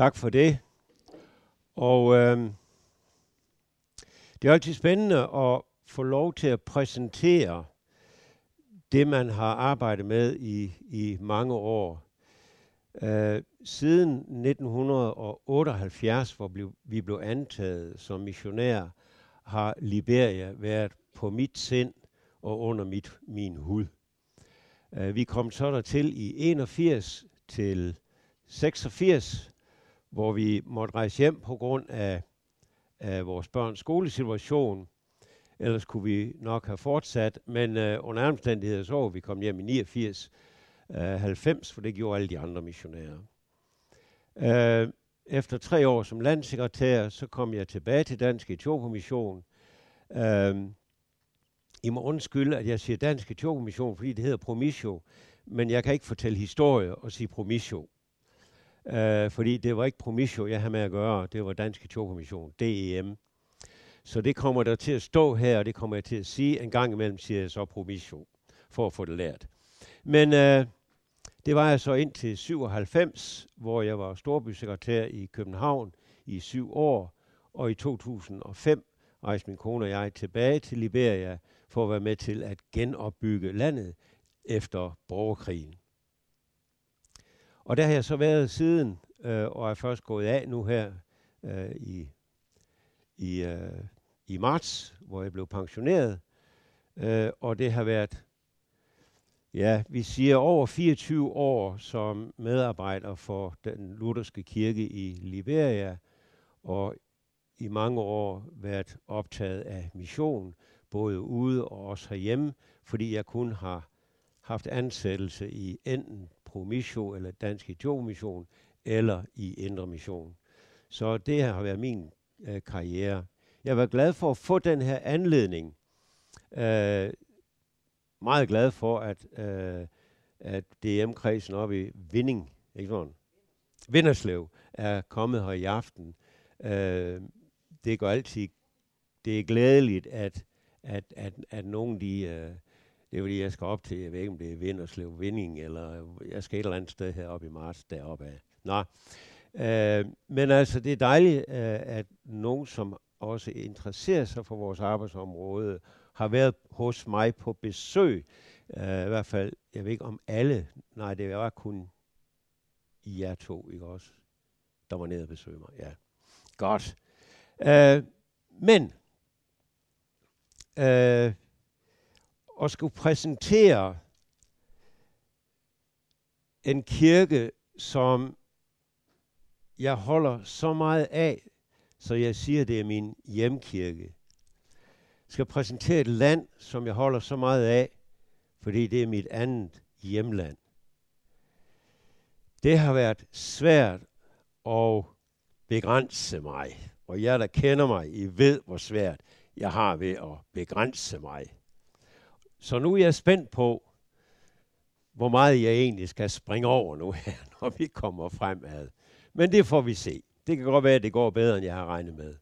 Tak for det. Og øh, det er altid spændende at få lov til at præsentere det, man har arbejdet med i, i mange år. Øh, siden 1978, hvor vi blev antaget som missionær, har Liberia været på mit sind og under mit, min hud. Øh, vi kom så der til i 81 til 86, hvor vi måtte rejse hjem på grund af, af vores børns skolesituation. Ellers kunne vi nok have fortsat, men øh, under omstændigheder så var vi kom hjem i 89, øh, 90, for det gjorde alle de andre missionærer. Øh, efter tre år som landsekretær, så kom jeg tilbage til Dansk Etiopomission. Øh, i må undskylde, at jeg siger Dansk Etiopomission, fordi det hedder Promisio, men jeg kan ikke fortælle historie og sige Promisio øh, fordi det var ikke Promisio, jeg havde med at gøre, det var Dansk Etiopien-mission, DEM. Så det kommer der til at stå her, og det kommer jeg til at sige. En gang imellem siger jeg så Promisio, for at få det lært. Men øh, det var jeg så indtil 97, hvor jeg var storbysekretær i København i syv år, og i 2005 rejste min kone og jeg tilbage til Liberia for at være med til at genopbygge landet efter borgerkrigen. Og der har jeg så været siden, øh, og er først gået af nu her øh, i, i, øh, i marts, hvor jeg blev pensioneret. Øh, og det har været, ja, vi siger over 24 år som medarbejder for den lutherske kirke i Liberia, og i mange år været optaget af mission, både ude og også herhjemme, fordi jeg kun har haft ansættelse i enten Promisio eller Dansk Mission eller i Indre Mission. Så det her har været min øh, karriere. Jeg var glad for at få den her anledning. Øh, meget glad for, at, øh, at DM-kredsen oppe i Vinding, ikke sådan? Vinderslev er kommet her i aften. Øh, det går altid, det er glædeligt, at at, at, at nogen de, øh, det er fordi, jeg skal op til, jeg ved ikke, om det er Vinderslev Vinding, eller jeg skal et eller andet sted heroppe i marts deroppe af. Nå. Øh, men altså, det er dejligt, øh, at nogen, som også interesserer sig for vores arbejdsområde, har været hos mig på besøg. Øh, I hvert fald, jeg ved ikke om alle, nej, det var kun i jer to, ikke også? Der var nede og besøge mig, ja. Godt. Øh, men øh, at skulle præsentere en kirke, som jeg holder så meget af, så jeg siger, det er min hjemkirke. Jeg skal præsentere et land, som jeg holder så meget af, fordi det er mit andet hjemland. Det har været svært at begrænse mig, og jer, der kender mig, I ved, hvor svært jeg har ved at begrænse mig. Så nu er jeg spændt på, hvor meget jeg egentlig skal springe over nu her, når vi kommer fremad. Men det får vi se. Det kan godt være, at det går bedre, end jeg har regnet med.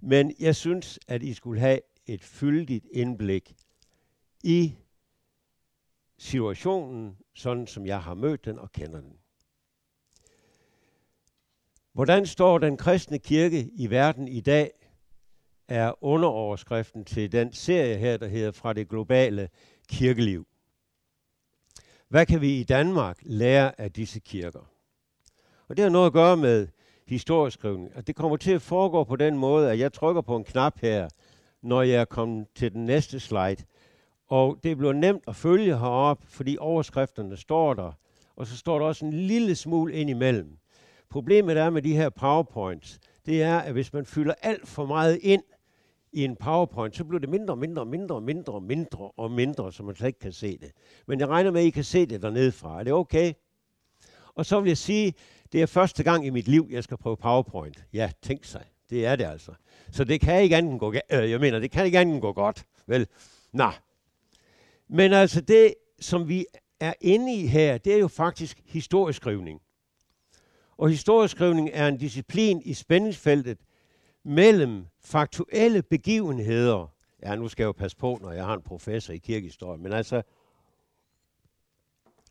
Men jeg synes, at I skulle have et fyldigt indblik i situationen, sådan som jeg har mødt den og kender den. Hvordan står den kristne kirke i verden i dag er underoverskriften til den serie her, der hedder Fra det globale kirkeliv. Hvad kan vi i Danmark lære af disse kirker? Og det har noget at gøre med historieskrivning. Og det kommer til at foregå på den måde, at jeg trykker på en knap her, når jeg er kommet til den næste slide. Og det bliver nemt at følge herop, fordi overskrifterne står der. Og så står der også en lille smule ind imellem. Problemet er med de her powerpoints, det er, at hvis man fylder alt for meget ind, i en PowerPoint, så bliver det mindre og mindre og mindre og mindre og mindre og mindre, så man slet ikke kan se det. Men jeg regner med, at I kan se det dernede fra. Er det okay? Og så vil jeg sige, det er første gang i mit liv, jeg skal prøve PowerPoint. Ja, tænk sig. Det er det altså. Så det kan ikke andet gå, øh, jeg mener, det kan ikke andet gå godt. Vel? nej. Men altså det, som vi er inde i her, det er jo faktisk historieskrivning. Og historieskrivning er en disciplin i spændingsfeltet mellem faktuelle begivenheder. Ja, nu skal jeg jo passe på, når jeg har en professor i kirkehistorie, men altså,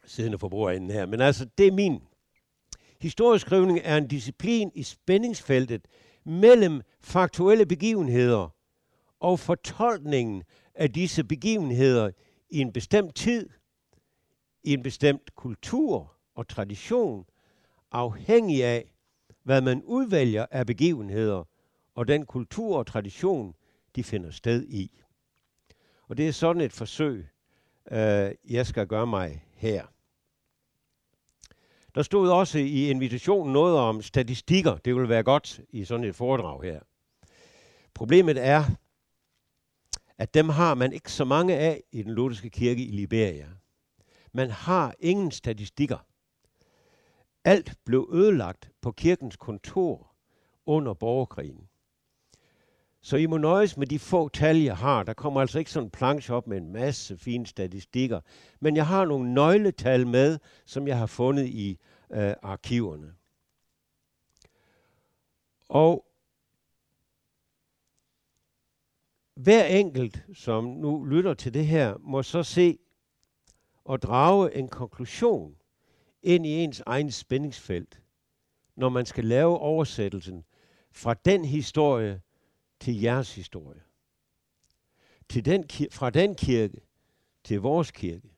siddende for bordenden her, men altså, det er min Historieskrivning er en disciplin i spændingsfeltet mellem faktuelle begivenheder og fortolkningen af disse begivenheder i en bestemt tid, i en bestemt kultur og tradition, afhængig af, hvad man udvælger af begivenheder og den kultur og tradition, de finder sted i. Og det er sådan et forsøg, øh, jeg skal gøre mig her. Der stod også i invitationen noget om statistikker. Det ville være godt i sådan et foredrag her. Problemet er, at dem har man ikke så mange af i den lutherske kirke i Liberia. Man har ingen statistikker. Alt blev ødelagt på kirkens kontor under borgerkrigen. Så I må nøjes med de få tal, jeg har. Der kommer altså ikke sådan en planche op med en masse fine statistikker. Men jeg har nogle nøgletal med, som jeg har fundet i øh, arkiverne. Og hver enkelt, som nu lytter til det her, må så se og drage en konklusion ind i ens egen spændingsfelt, når man skal lave oversættelsen fra den historie til jeres historie. Til den, fra den kirke til vores kirke.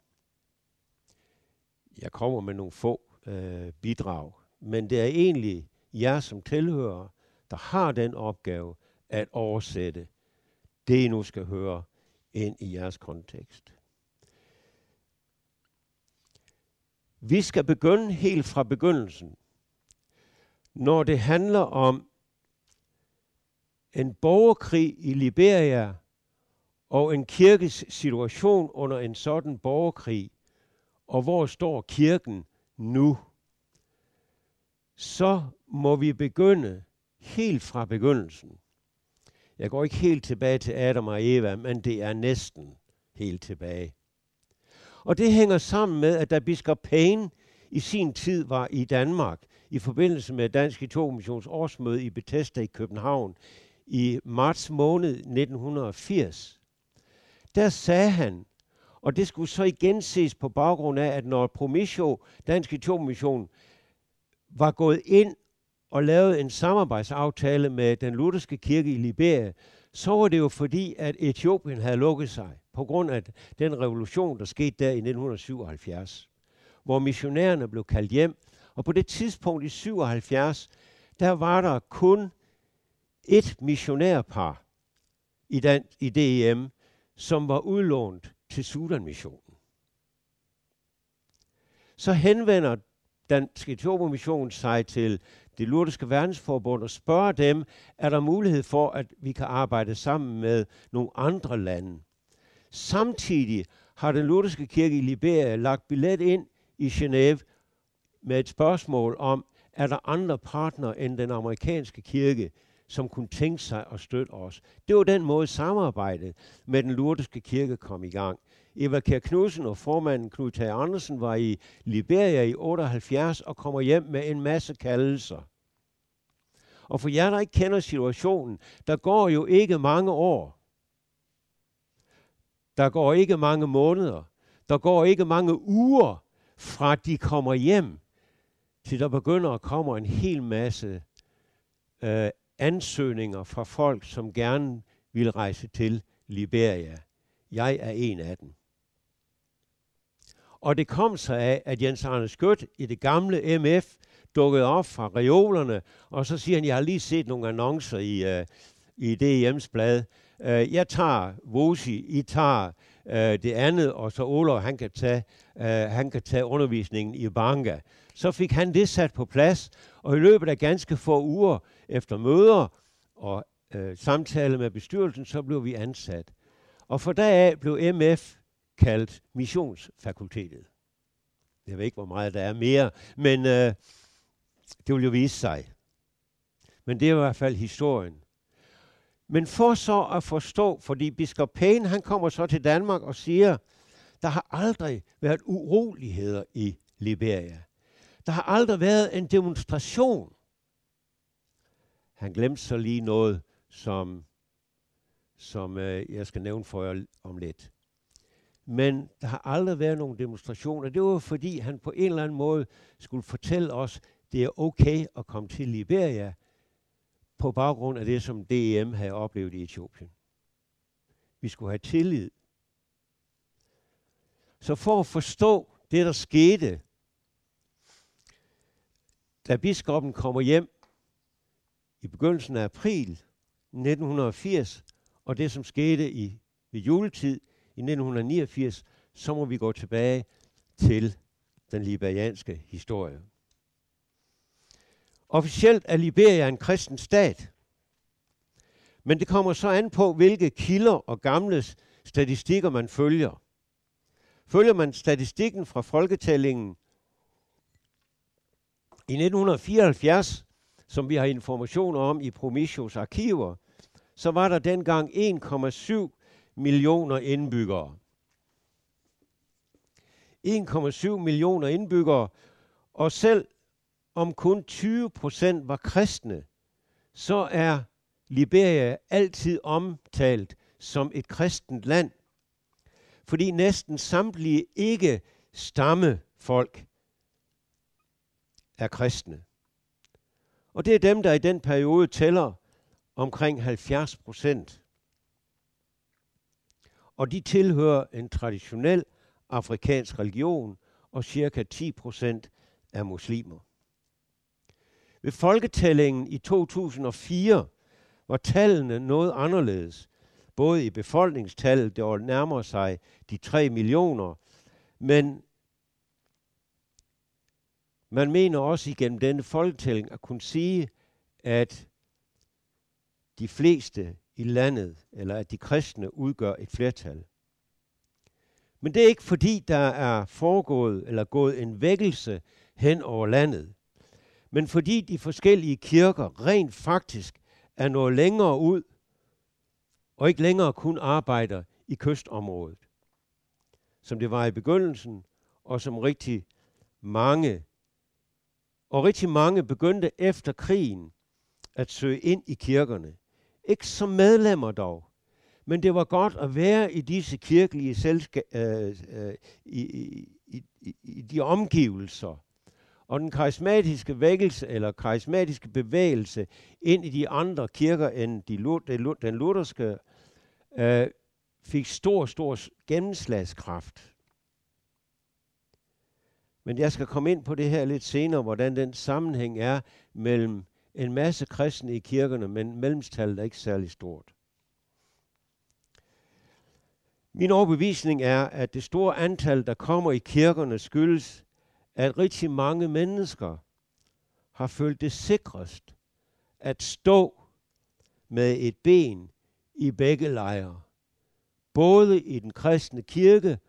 Jeg kommer med nogle få øh, bidrag, men det er egentlig jer som tilhører, der har den opgave at oversætte det, I nu skal høre ind i jeres kontekst. Vi skal begynde helt fra begyndelsen. Når det handler om en borgerkrig i Liberia og en kirkes situation under en sådan borgerkrig, og hvor står kirken nu, så må vi begynde helt fra begyndelsen. Jeg går ikke helt tilbage til Adam og Eva, men det er næsten helt tilbage. Og det hænger sammen med, at da biskop Payne i sin tid var i Danmark, i forbindelse med Dansk Missions årsmøde i Bethesda i København i marts måned 1980, der sagde han, og det skulle så igen ses på baggrund af, at når Promisio, Dansk Mission, var gået ind og lavet en samarbejdsaftale med den lutherske kirke i Liberia, så var det jo fordi, at Etiopien havde lukket sig på grund af den revolution, der skete der i 1977, hvor missionærerne blev kaldt hjem. Og på det tidspunkt i 77, der var der kun et missionærpar i, den, i DEM, som var udlånt til Sudan-missionen. Så henvender Dansk Mission sig til det lurdiske verdensforbund og spørger dem, er der mulighed for, at vi kan arbejde sammen med nogle andre lande. Samtidig har den lutherske kirke i Liberia lagt billet ind i Genève med et spørgsmål om, er der andre partnere end den amerikanske kirke, som kunne tænke sig at støtte os. Det var den måde samarbejdet med den lurdiske kirke kom i gang. Eva Kjær Knudsen og formanden Knud Tage Andersen var i Liberia i 78 og kommer hjem med en masse kaldelser. Og for jer, der ikke kender situationen, der går jo ikke mange år. Der går ikke mange måneder. Der går ikke mange uger fra de kommer hjem, til der begynder at komme en hel masse øh, ansøgninger fra folk, som gerne vil rejse til Liberia. Jeg er en af dem. Og det kom så af, at Jens Arne Skødt i det gamle MF dukkede op fra reolerne, og så siger han, jeg har lige set nogle annoncer i, uh, i DM's blad. Uh, jeg tager Vosi, I tager uh, det andet, og så Olof, han kan tage, uh, han kan tage undervisningen i Banga. Så fik han det sat på plads, og i løbet af ganske få uger efter møder og øh, samtale med bestyrelsen, så blev vi ansat. Og for deraf blev MF kaldt Missionsfakultetet. Jeg ved ikke, hvor meget der er mere, men øh, det vil jo vise sig. Men det er i hvert fald historien. Men for så at forstå, fordi biskop Payne, han kommer så til Danmark og siger, der har aldrig været uroligheder i Liberia. Der har aldrig været en demonstration. Han glemte så lige noget, som, som øh, jeg skal nævne for jer om lidt. Men der har aldrig været nogen demonstrationer. Det var fordi, han på en eller anden måde skulle fortælle os, det er okay at komme til Liberia på baggrund af det, som DEM havde oplevet i Etiopien. Vi skulle have tillid. Så for at forstå det, der skete, da biskoppen kommer hjem i begyndelsen af april 1980, og det, som skete i ved juletid i 1989, så må vi gå tilbage til den liberianske historie. Officielt er Liberia en kristen stat, men det kommer så an på, hvilke kilder og gamle statistikker man følger. Følger man statistikken fra folketællingen i 1974, som vi har informationer om i Promisios arkiver, så var der dengang 1,7 millioner indbyggere. 1,7 millioner indbyggere, og selv om kun 20 procent var kristne, så er Liberia altid omtalt som et kristent land, fordi næsten samtlige ikke stamme folk er kristne. Og det er dem, der i den periode tæller omkring 70 procent. Og de tilhører en traditionel afrikansk religion, og cirka 10 procent er muslimer. Ved folketællingen i 2004 var tallene noget anderledes. Både i befolkningstallet, der nærmer sig de 3 millioner, men man mener også igennem denne folketælling at kunne sige, at de fleste i landet, eller at de kristne udgør et flertal. Men det er ikke fordi, der er foregået eller gået en vækkelse hen over landet, men fordi de forskellige kirker rent faktisk er nået længere ud, og ikke længere kun arbejder i kystområdet, som det var i begyndelsen, og som rigtig mange, og rigtig mange begyndte efter krigen at søge ind i kirkerne. Ikke som medlemmer dog, men det var godt at være i disse kirkelige selskab, øh, øh, i, i, i, i de omgivelser. Og den karismatiske vækkelse, eller karismatiske bevægelse ind i de andre kirker end de, den lutherske, øh, fik stor, stor gennemslagskraft. Men jeg skal komme ind på det her lidt senere, hvordan den sammenhæng er mellem en masse kristne i kirkerne, men mellemstallet er ikke særlig stort. Min overbevisning er, at det store antal, der kommer i kirkerne, skyldes, at rigtig mange mennesker har følt det sikrest at stå med et ben i begge lejre. Både i den kristne kirke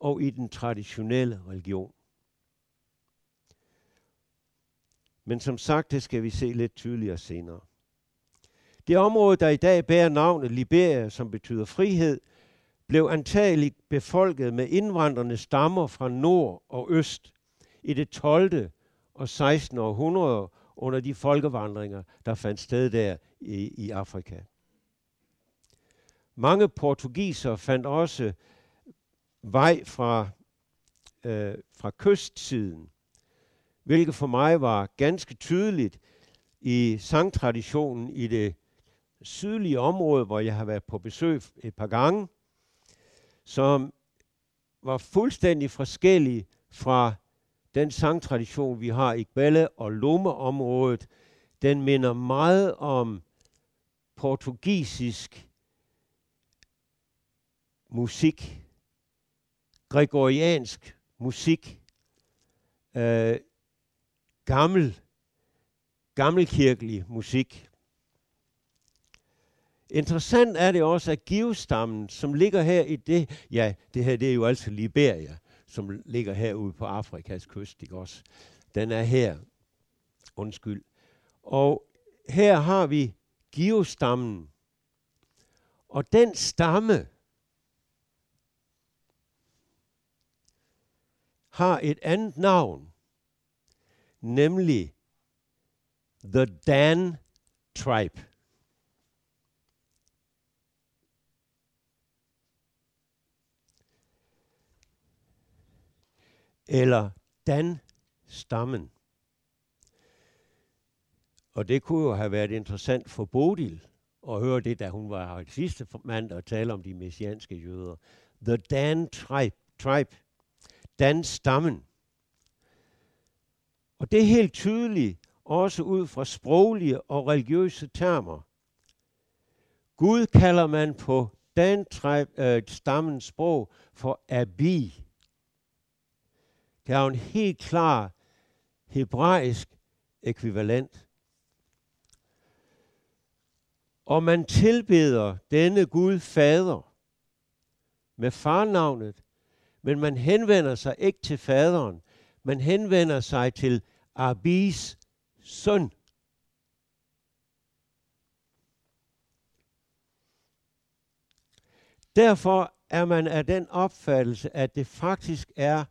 og i den traditionelle religion. Men som sagt, det skal vi se lidt tydeligere senere. Det område, der i dag bærer navnet Liberia, som betyder frihed, blev antageligt befolket med indvandrende stammer fra nord og øst i det 12. og 16. århundrede under de folkevandringer, der fandt sted der i, i Afrika. Mange portugiser fandt også vej fra, øh, fra kystsiden, hvilket for mig var ganske tydeligt i sangtraditionen i det sydlige område, hvor jeg har været på besøg et par gange, som var fuldstændig forskellig fra den sangtradition, vi har i Gbelle og Lomme-området. Den minder meget om portugisisk musik, gregoriansk musik, øh, gammel, gammelkirkelig musik. Interessant er det også, at Givestammen, som ligger her i det, ja, det her det er jo altså Liberia, som ligger herude på Afrikas kyst, ikke også? Den er her. Undskyld. Og her har vi Givestammen. Og den stamme har et andet navn, nemlig The Dan Tribe. eller Dan-stammen. Og det kunne jo have været interessant for Bodil at høre det, da hun var her sidste mand og tale om de messianske jøder. The Dan tribe, tribe Dan-stammen. Og det er helt tydeligt, også ud fra sproglige og religiøse termer. Gud kalder man på Dan-stammens øh, sprog for Abi. Det er jo en helt klar hebraisk ekvivalent. Og man tilbeder denne Gud fader med farnavnet, men man henvender sig ikke til faderen, man henvender sig til Abis søn. Derfor er man af den opfattelse, at det faktisk er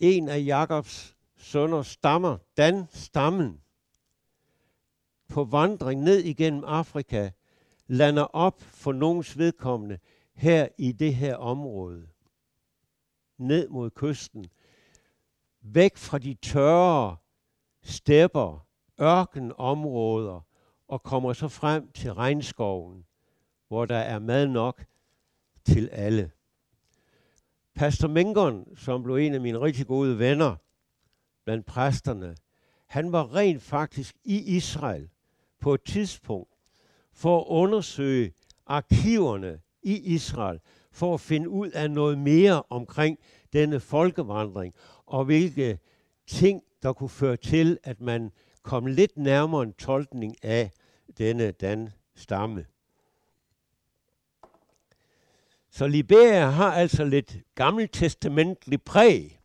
en af Jakobs sønner stammer, Dan-stammen, på vandring ned igennem Afrika, lander op for nogens vedkommende her i det her område. Ned mod kysten. Væk fra de tørre stepper, ørkenområder, og kommer så frem til regnskoven, hvor der er mad nok til alle. Pastor Mengon, som blev en af mine rigtig gode venner blandt præsterne, han var rent faktisk i Israel på et tidspunkt for at undersøge arkiverne i Israel, for at finde ud af noget mere omkring denne folkevandring, og hvilke ting, der kunne føre til, at man kom lidt nærmere en tolkning af denne Dan-stamme. Så Liberia har altså lidt gammeltestamentlig præg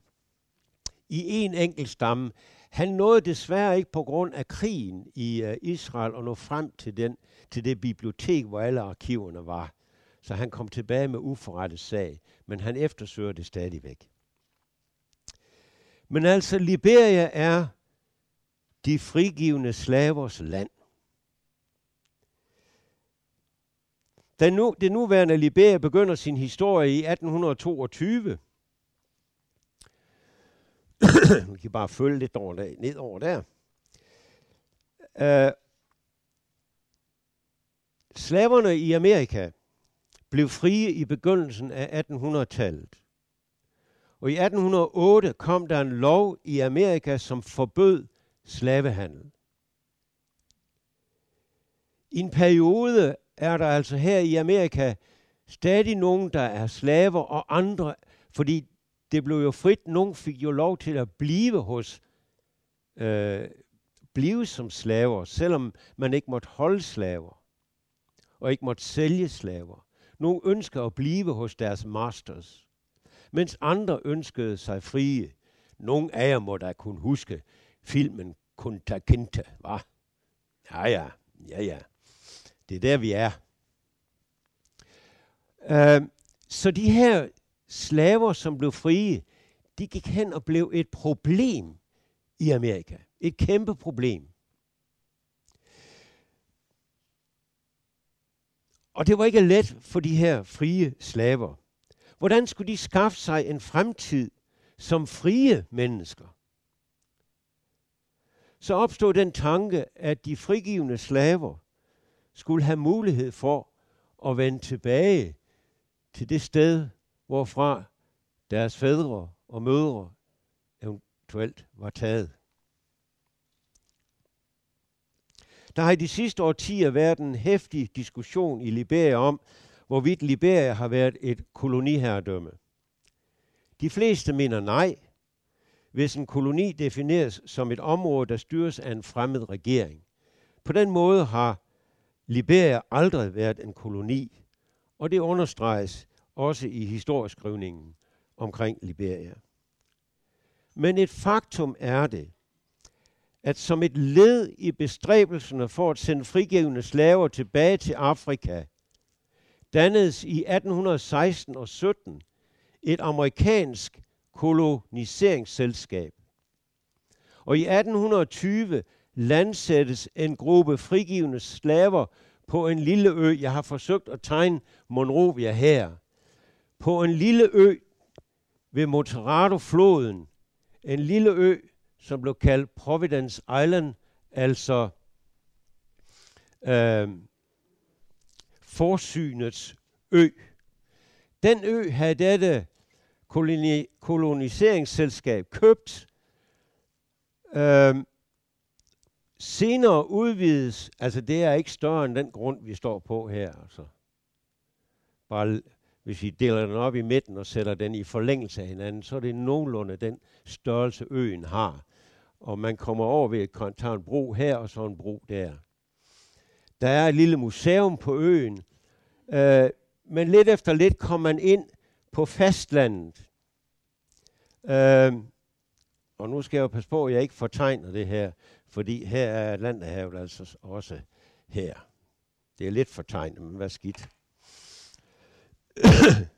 i en enkelt stamme. Han nåede desværre ikke på grund af krigen i uh, Israel og nå frem til, den, til det bibliotek, hvor alle arkiverne var. Så han kom tilbage med uforrettet sag, men han eftersøger det stadigvæk. Men altså, Liberia er de frigivende slavers land. Den nu, det nuværende Liberia begynder sin historie i 1822. Vi kan bare følge lidt over der, ned over der. Uh, slaverne i Amerika blev frie i begyndelsen af 1800-tallet. Og i 1808 kom der en lov i Amerika, som forbød slavehandel. I en periode er der altså her i Amerika stadig nogen, der er slaver, og andre, fordi det blev jo frit, nogen fik jo lov til at blive hos, øh, blive som slaver, selvom man ikke måtte holde slaver, og ikke måtte sælge slaver. Nogle ønsker at blive hos deres masters, mens andre ønskede sig frie. Nogle af jer må da kunne huske filmen Kunta Kinte, var. Ja, ja, ja, ja. Det er der, vi er. Uh, så de her slaver, som blev frie, de gik hen og blev et problem i Amerika. Et kæmpe problem. Og det var ikke let for de her frie slaver. Hvordan skulle de skaffe sig en fremtid som frie mennesker? Så opstod den tanke, at de frigivende slaver skulle have mulighed for at vende tilbage til det sted, hvorfra deres fædre og mødre eventuelt var taget. Der har i de sidste årtier været en hæftig diskussion i Liberia om, hvorvidt Liberia har været et koloniherredømme. De fleste mener nej, hvis en koloni defineres som et område, der styres af en fremmed regering. På den måde har Liberia aldrig været en koloni, og det understreges også i historieskrivningen omkring Liberia. Men et faktum er det, at som et led i bestræbelserne for at sende frigivende slaver tilbage til Afrika, dannedes i 1816 og 17 et amerikansk koloniseringsselskab. Og i 1820 landsættes en gruppe frigivende slaver på en lille ø. Jeg har forsøgt at tegne Monrovia her. På en lille ø ved Moterado-floden. En lille ø, som blev kaldt Providence Island altså øh, forsynets ø. Den ø havde dette koloni- koloniseringsselskab købt. Øhm, senere udvides, altså det er ikke større end den grund, vi står på her. Altså. Bare hvis vi deler den op i midten og sætter den i forlængelse af hinanden, så er det nogenlunde den størrelse øen har. Og man kommer over ved at tage en bro her og så en bro der. Der er et lille museum på øen, øh, men lidt efter lidt kommer man ind på fastlandet. Øh, og nu skal jeg jo passe på, at jeg ikke fortegner det her, fordi her er Atlanterhavet altså også her. Det er lidt fortegnet, men hvad skidt.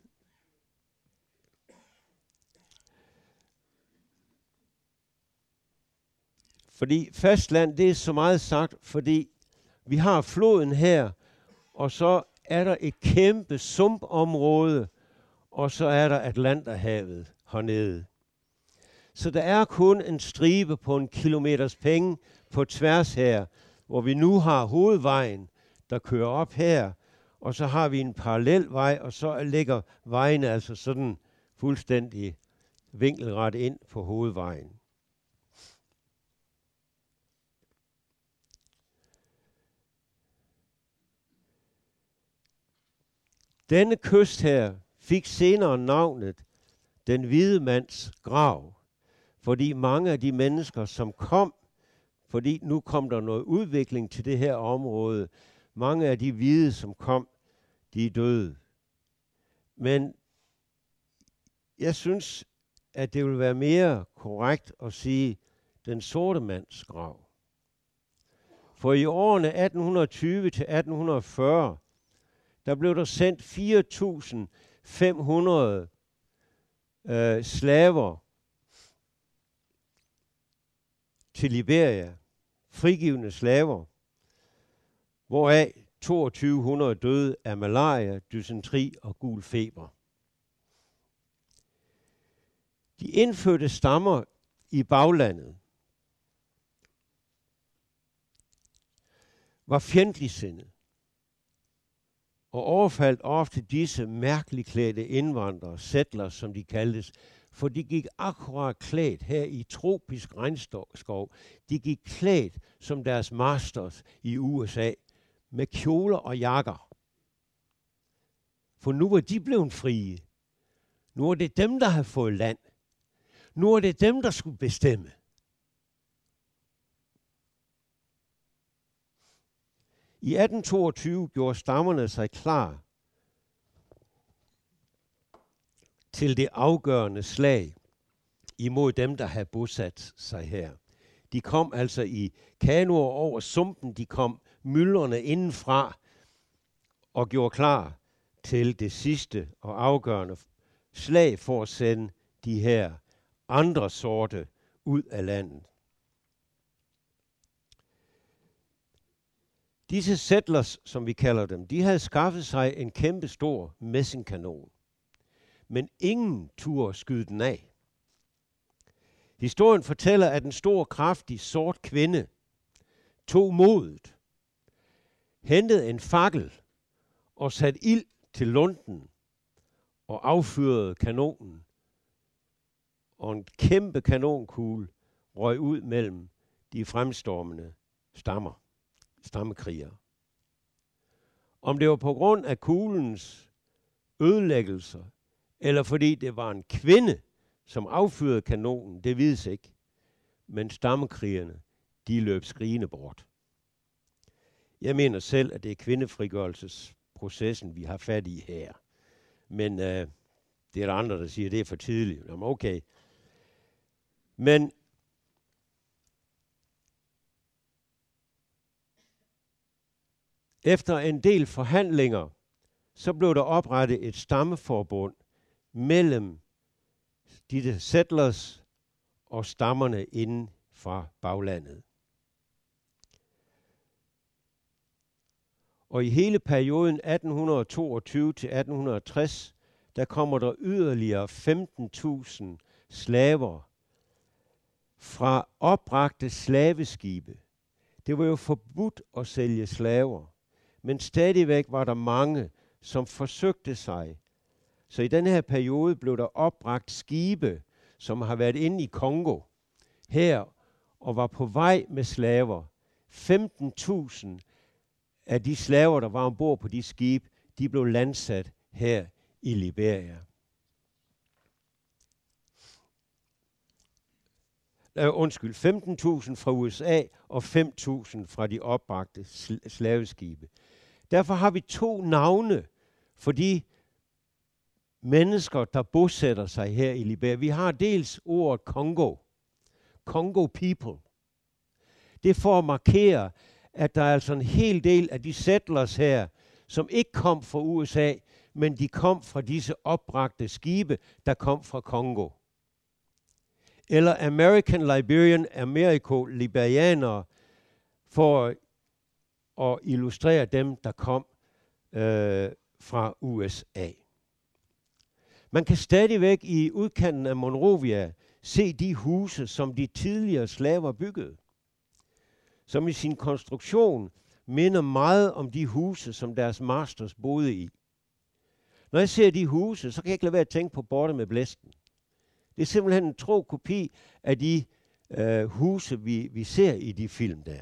fordi fastland, det er så meget sagt, fordi vi har floden her, og så er der et kæmpe sumpområde, og så er der Atlanterhavet hernede. Så der er kun en stribe på en kilometers penge på tværs her, hvor vi nu har hovedvejen, der kører op her, og så har vi en parallel vej, og så ligger vejene altså sådan fuldstændig vinkelret ind på hovedvejen. Denne kyst her fik senere navnet Den hvide mands grav, fordi mange af de mennesker, som kom, fordi nu kom der noget udvikling til det her område, mange af de hvide, som kom, de er døde. Men jeg synes, at det vil være mere korrekt at sige den sorte mands grav. For i årene 1820 til 1840, der blev der sendt 4.500 øh, slaver til Liberia, frigivende slaver, hvoraf 2200 døde af malaria, dysentri og gul feber. De indfødte stammer i baglandet var fjendtligsindede og overfaldt ofte disse mærkeligt klædte indvandrere, sætler som de kaldtes, for de gik akkurat klædt her i tropisk regnskov. De gik klædt som deres masters i USA med kjoler og jakker. For nu var de blevet frie. Nu er det dem, der har fået land. Nu er det dem, der skulle bestemme. I 1822 gjorde stammerne sig klar til det afgørende slag imod dem, der havde bosat sig her. De kom altså i kanoer over sumpen, de kom myldrene indenfra og gjorde klar til det sidste og afgørende slag for at sende de her andre sorte ud af landet. Disse settlers, som vi kalder dem, de havde skaffet sig en kæmpe stor messingkanon. Men ingen turde skyde den af. Historien fortæller, at en stor, kraftig, sort kvinde tog modet hentede en fakkel og satte ild til lunden og affyrede kanonen. Og en kæmpe kanonkugle røg ud mellem de fremstormende stammer, stammekriger. Om det var på grund af kuglens ødelæggelser, eller fordi det var en kvinde, som affyrede kanonen, det vides ikke. Men stammekrigerne, de løb skrigende bort. Jeg mener selv, at det er kvindefrigørelsesprocessen, vi har fat i her. Men øh, det er der andre, der siger, at det er for tidligt. Jamen okay. Men efter en del forhandlinger, så blev der oprettet et stammeforbund mellem de settlers og stammerne inden fra baglandet. Og i hele perioden 1822 til 1860, der kommer der yderligere 15.000 slaver fra opbragte slaveskibe Det var jo forbudt at sælge slaver, men stadigvæk var der mange, som forsøgte sig. Så i den her periode blev der opbragt skibe, som har været inde i Kongo her og var på vej med slaver. 15.000 af de slaver, der var ombord på de skibe, de blev landsat her i Liberia. Uh, undskyld, 15.000 fra USA og 5.000 fra de opbragte slaveskibe. Derfor har vi to navne for de mennesker, der bosætter sig her i Liberia. Vi har dels ordet Kongo, Congo People. Det får for at markere, at der er altså en hel del af de settlers her, som ikke kom fra USA, men de kom fra disse opbragte skibe, der kom fra Kongo. Eller American Liberian Americo Liberianere, for og illustrere dem, der kom øh, fra USA. Man kan stadigvæk i udkanten af Monrovia se de huse, som de tidligere slaver byggede, som i sin konstruktion minder meget om de huse, som deres masters boede i. Når jeg ser de huse, så kan jeg ikke lade være at tænke på Borte med blæsten. Det er simpelthen en tro kopi af de øh, huse, vi, vi ser i de film der.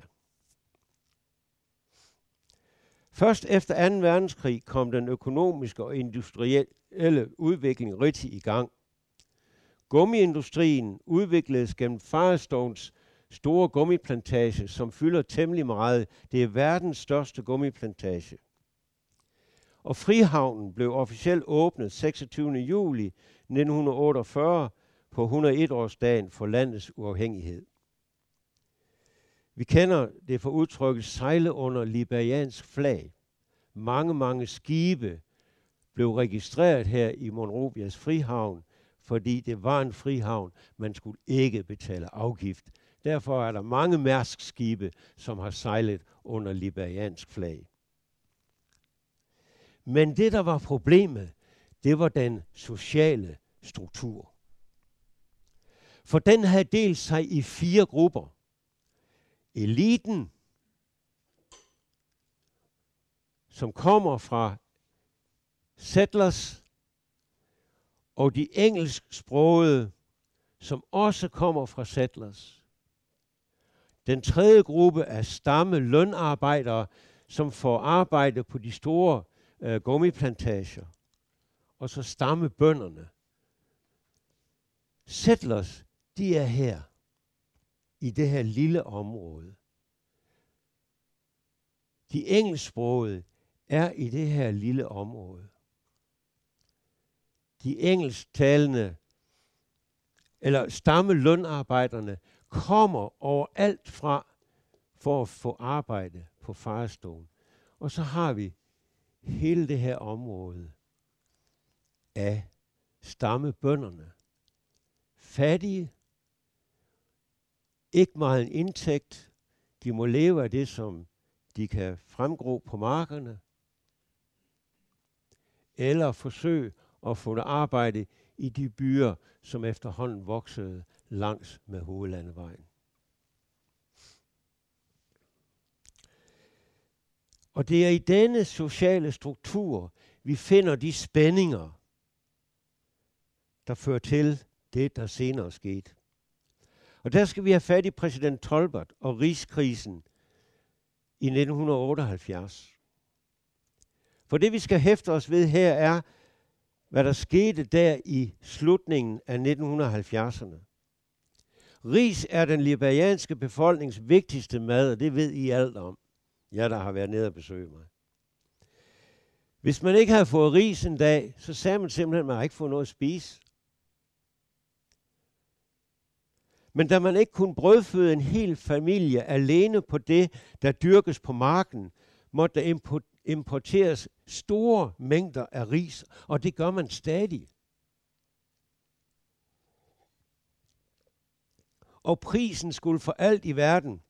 Først efter 2. verdenskrig kom den økonomiske og industrielle udvikling rigtig i gang. Gummiindustrien udvikledes gennem Firestones store gummiplantage, som fylder temmelig meget. Det er verdens største gummiplantage. Og Frihavnen blev officielt åbnet 26. juli 1948 på 101-årsdagen for landets uafhængighed. Vi kender det for udtrykket sejle under liberiansk flag. Mange, mange skibe blev registreret her i Monrovias frihavn, fordi det var en frihavn. Man skulle ikke betale afgift. Derfor er der mange mærskskibe, som har sejlet under liberiansk flag. Men det, der var problemet, det var den sociale struktur. For den havde delt sig i fire grupper. Eliten, som kommer fra settlers, og de engelsksprogede, som også kommer fra settlers. Den tredje gruppe er stamme lønarbejdere, som får arbejde på de store øh, gummiplantager. Og så stamme bønderne. Settlers, de er her i det her lille område. De engelsksprogede er i det her lille område. De engelsktalende eller stamme lønarbejderne kommer overalt fra for at få arbejde på Firestone. Og så har vi hele det her område af stammebønderne. Fattige, ikke meget en indtægt, de må leve af det, som de kan fremgro på markerne, eller forsøge at få arbejde i de byer, som efterhånden voksede langs med hovedlandevejen. Og det er i denne sociale struktur, vi finder de spændinger, der fører til det, der senere skete. Og der skal vi have fat i præsident Tolbert og rigskrisen i 1978. For det, vi skal hæfte os ved her, er, hvad der skete der i slutningen af 1970'erne. Ris er den liberianske befolknings vigtigste mad, og det ved I alt om. Jeg der har været nede og besøge mig. Hvis man ikke havde fået ris en dag, så sagde man simpelthen, at man har ikke fået noget at spise. Men da man ikke kunne brødføde en hel familie alene på det, der dyrkes på marken, måtte der importeres store mængder af ris, og det gør man stadig. Og prisen skulle for alt i verden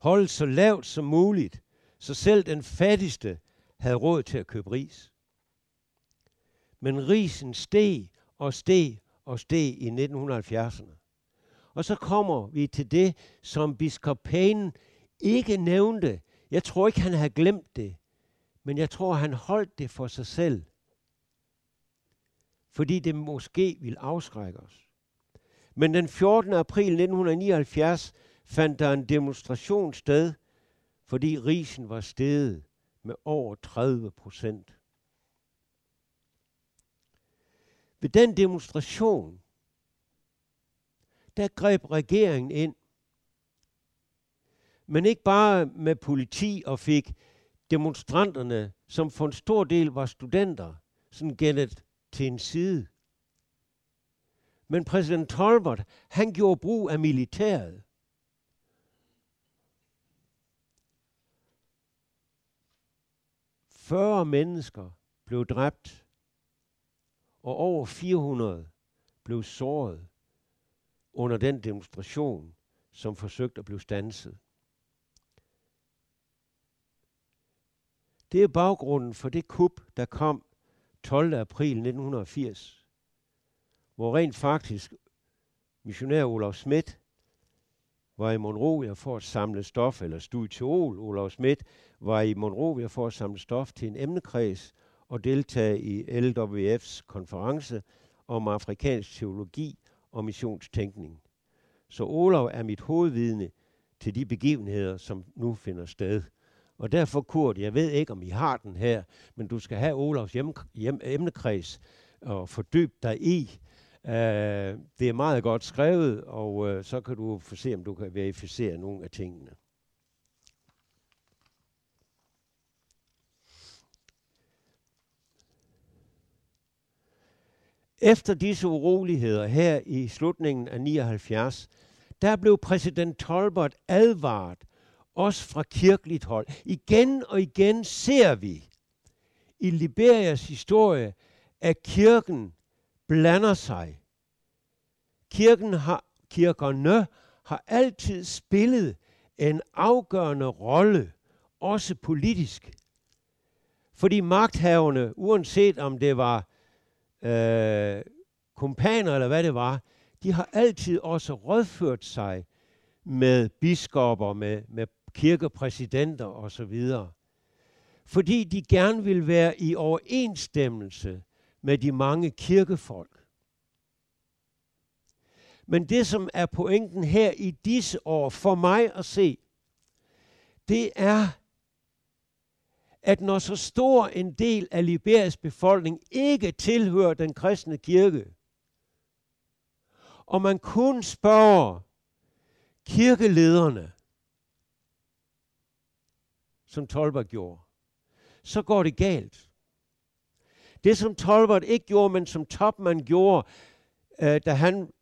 holdes så lavt som muligt, så selv den fattigste havde råd til at købe ris. Men risen steg og steg og steg i 1970'erne. Og så kommer vi til det, som biskop Payne ikke nævnte, jeg tror ikke, han havde glemt det, men jeg tror, han holdt det for sig selv. Fordi det måske ville afskrække os. Men den 14. april 1979 fandt der en demonstration sted, fordi risen var steget med over 30 procent. Ved den demonstration, der greb regeringen ind. Men ikke bare med politi og fik demonstranterne, som for en stor del var studenter, sådan gennet til en side. Men præsident Tolbert, han gjorde brug af militæret. Fyrre mennesker blev dræbt, og over 400 blev såret under den demonstration, som forsøgte at blive stanset. Det er baggrunden for det kup, der kom 12. april 1980, hvor rent faktisk missionær Olaf Schmidt var i Monrovia for at samle stof, eller Studiol til Olaf Schmidt var i Monrovia for at samle stof til en emnekreds og deltage i LWF's konference om afrikansk teologi og missionstænkning. Så Olav er mit hovedvidne til de begivenheder, som nu finder sted. Og derfor, Kurt, jeg ved ikke, om I har den her, men du skal have Olavs hjem, hjem, emnekreds og fordybe dig i. Uh, det er meget godt skrevet, og uh, så kan du få se, om du kan verificere nogle af tingene. Efter disse uroligheder her i slutningen af 79, der blev præsident Tolbert advaret, også fra kirkeligt hold. Igen og igen ser vi i Liberias historie, at kirken blander sig. Kirken har, kirkerne har altid spillet en afgørende rolle, også politisk. Fordi magthaverne, uanset om det var øh, kompaner, eller hvad det var, de har altid også rådført sig med biskopper, med, med kirkepræsidenter osv. Fordi de gerne vil være i overensstemmelse med de mange kirkefolk. Men det, som er pointen her i disse år, for mig at se, det er, at når så stor en del af Liberias befolkning ikke tilhører den kristne kirke, og man kun spørger kirkelederne, som Tolbert gjorde, så går det galt. Det, som Tolbert ikke gjorde, men som Topman gjorde, øh, da han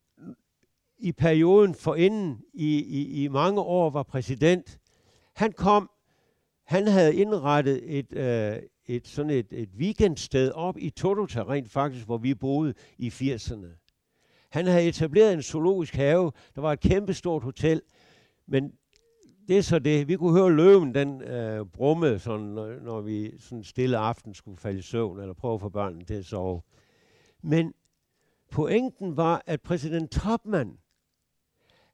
i perioden forinden i, i, i mange år var præsident, han kom han havde indrettet et, øh, et sådan et, et weekendsted op i Totota rent faktisk, hvor vi boede i 80'erne. Han havde etableret en zoologisk have. Der var et kæmpestort hotel. Men det er så det. Vi kunne høre løven, den øh, brumme, sådan, når, når vi sådan stille aften skulle falde i søvn, eller prøve at få børnene til at sove. Men pointen var, at præsident Topman,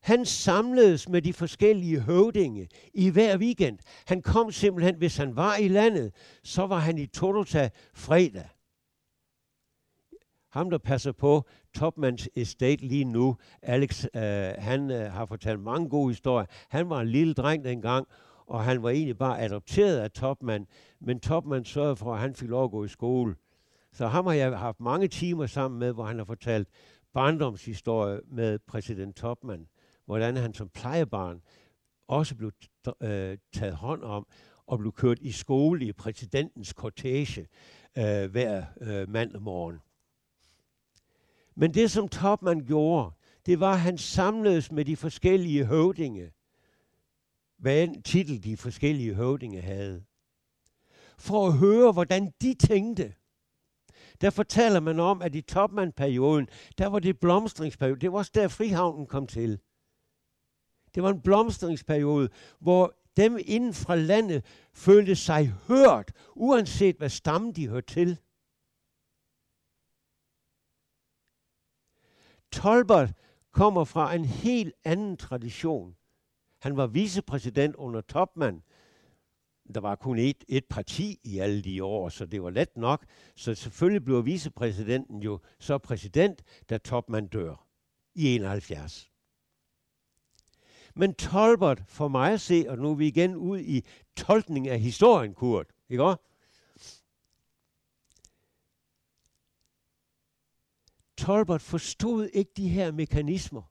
han samledes med de forskellige høvdinge i hver weekend. Han kom simpelthen, hvis han var i landet, så var han i Totota fredag. Ham, der passer på Topmans Estate lige nu, Alex, øh, han øh, har fortalt mange gode historier. Han var en lille dreng dengang, og han var egentlig bare adopteret af Topman, men Topman sørgede for, at han fik lov at gå i skole. Så ham har jeg haft mange timer sammen med, hvor han har fortalt barndomshistorie med præsident Topman hvordan han som plejebarn også blev øh, taget hånd om og blev kørt i skole i præsidentens kortege øh, hver øh, mandag morgen. Men det, som Topman gjorde, det var, at han samledes med de forskellige høvdinge, hvad en titel de forskellige høvdinge havde, for at høre, hvordan de tænkte. Der fortæller man om, at i Topman-perioden, der var det blomstringsperiode. Det var også der, Frihavnen kom til. Det var en blomstringsperiode, hvor dem inden fra landet følte sig hørt, uanset hvad stamme de hørte til. Tolbert kommer fra en helt anden tradition. Han var vicepræsident under Topman. Der var kun et, et parti i alle de år, så det var let nok. Så selvfølgelig blev vicepræsidenten jo så præsident, da Topman dør i 71. Men Tolbert, for mig at se, og nu er vi igen ud i tolkning af historien, Kurt, ikke også? Tolbert forstod ikke de her mekanismer.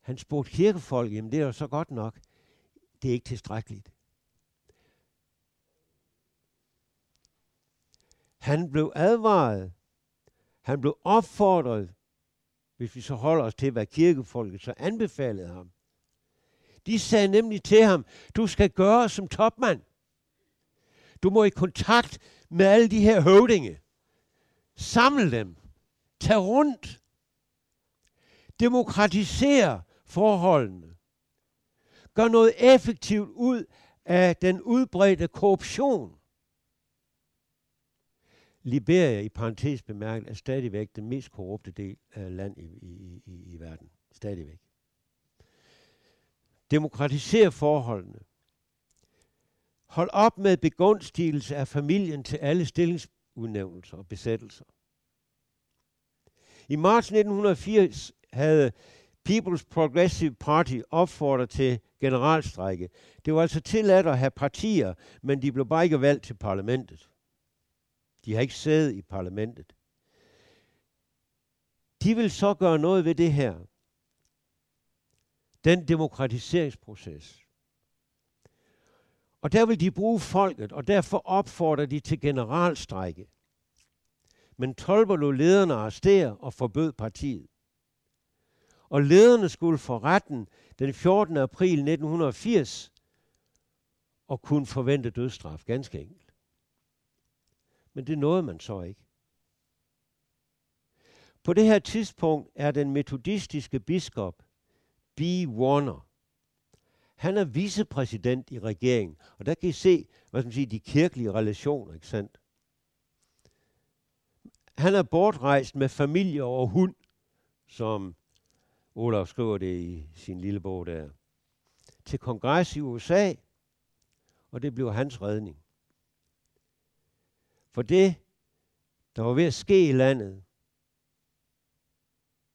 Han spurgte kirkefolk, jamen det er jo så godt nok. Det er ikke tilstrækkeligt. Han blev advaret. Han blev opfordret, hvis vi så holder os til, hvad kirkefolket så anbefalede ham. De sagde nemlig til ham, du skal gøre som topmand. Du må i kontakt med alle de her høvdinge. Samle dem. Tag rundt. Demokratisere forholdene. Gør noget effektivt ud af den udbredte korruption. Liberia, i parentes bemærket, er stadigvæk den mest korrupte del af land i, i, i, i verden. Stadigvæk. Demokratiser forholdene. Hold op med begunstigelse af familien til alle stillingsudnævnelser og besættelser. I marts 1980 havde People's Progressive Party opfordret til generalstrække. Det var altså tilladt at have partier, men de blev bare ikke valgt til parlamentet. De har ikke sæde i parlamentet. De vil så gøre noget ved det her. Den demokratiseringsproces. Og der vil de bruge folket, og derfor opfordrer de til generalstrække. Men Tolber lod lederne arrestere og forbød partiet. Og lederne skulle for retten den 14. april 1980 og kunne forvente dødsstraf, ganske enkelt. Men det nåede man så ikke. På det her tidspunkt er den metodistiske biskop B. Warner han er vicepræsident i regeringen, og der kan I se, hvad som man de kirkelige relationer, ikke sandt? Han er bortrejst med familie og hund, som Olaf skriver det i sin lille bog der, til kongres i USA, og det blev hans redning. For det, der var ved at ske i landet,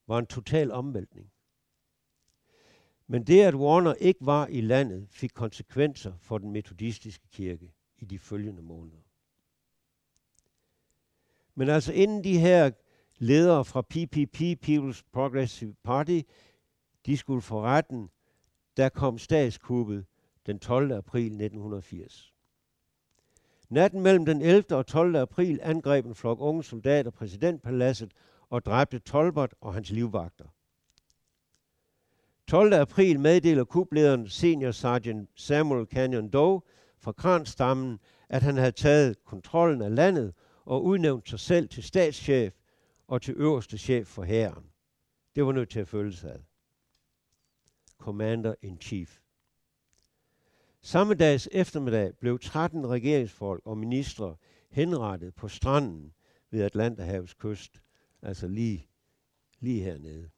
var en total omvæltning. Men det, at Warner ikke var i landet, fik konsekvenser for den metodistiske kirke i de følgende måneder. Men altså inden de her ledere fra PPP, People's Progressive Party, de skulle for retten, der kom statskuppet den 12. april 1980. Natten mellem den 11. og 12. april angreb en flok unge soldater præsidentpaladset og dræbte Tolbert og hans livvagter. 12. april meddeler kuplederen senior sergeant Samuel Canyon Doe fra Kranstammen, at han havde taget kontrollen af landet og udnævnt sig selv til statschef og til øverste chef for hæren. Det var nødt til at følge sig ad. Commander-in-Chief. Samme dags eftermiddag blev 13 regeringsfolk og ministre henrettet på stranden ved Atlanterhavets kyst, altså lige, lige hernede.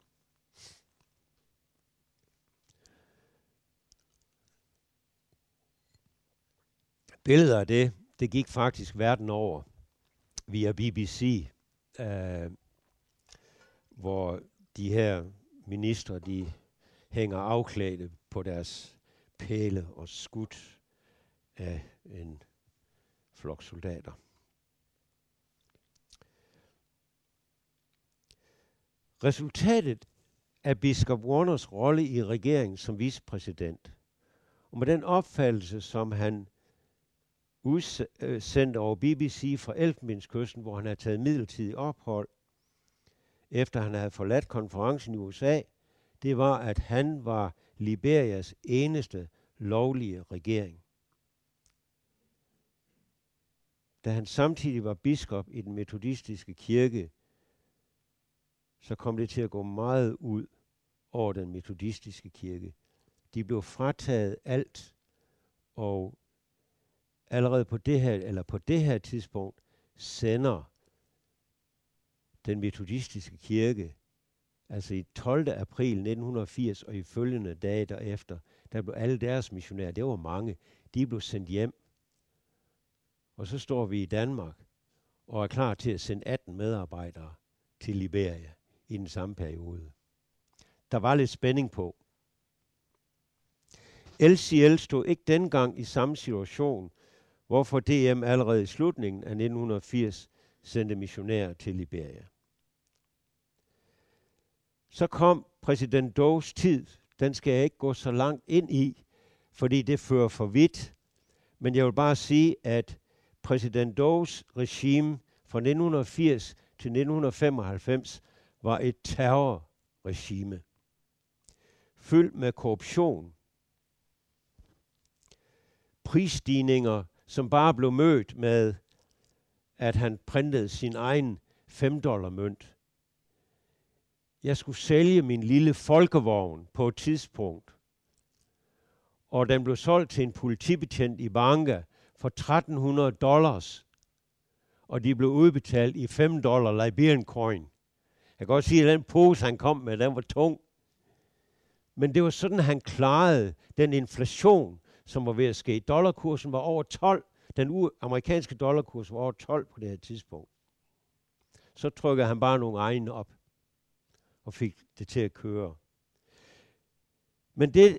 Billeder af det, det gik faktisk verden over via BBC, øh, hvor de her ministre, de hænger afklædte på deres pæle og skudt af en flok soldater. Resultatet af biskop Warners rolle i regeringen som vicepræsident, og med den opfattelse, som han udsendt over BBC fra Elfenbenskysten, hvor han havde taget midlertidig ophold, efter han havde forladt konferencen i USA, det var, at han var Liberias eneste lovlige regering. Da han samtidig var biskop i den metodistiske kirke, så kom det til at gå meget ud over den metodistiske kirke. De blev frataget alt, og allerede på det her, eller på det her tidspunkt, sender den metodistiske kirke altså i 12. april 1980 og i følgende dage derefter, der blev alle deres missionærer, det var mange, de blev sendt hjem. Og så står vi i Danmark og er klar til at sende 18 medarbejdere til Liberia i den samme periode. Der var lidt spænding på. LCL stod ikke dengang i samme situation, hvorfor DM allerede i slutningen af 1980 sendte missionærer til Liberia. Så kom præsident Does tid. Den skal jeg ikke gå så langt ind i, fordi det fører for vidt. Men jeg vil bare sige, at præsident Does regime fra 1980 til 1995 var et terrorregime, fyldt med korruption, prisstigninger, som bare blev mødt med, at han printede sin egen 5 dollar mønt. Jeg skulle sælge min lille folkevogn på et tidspunkt, og den blev solgt til en politibetjent i Banka for 1300 dollars, og de blev udbetalt i 5 dollar Liberian coin. Jeg kan godt sige, at den pose, han kom med, den var tung. Men det var sådan, han klarede den inflation, som var ved at ske. Dollarkursen var over 12. Den amerikanske dollarkurs var over 12 på det her tidspunkt. Så trykkede han bare nogle egne op og fik det til at køre. Men det,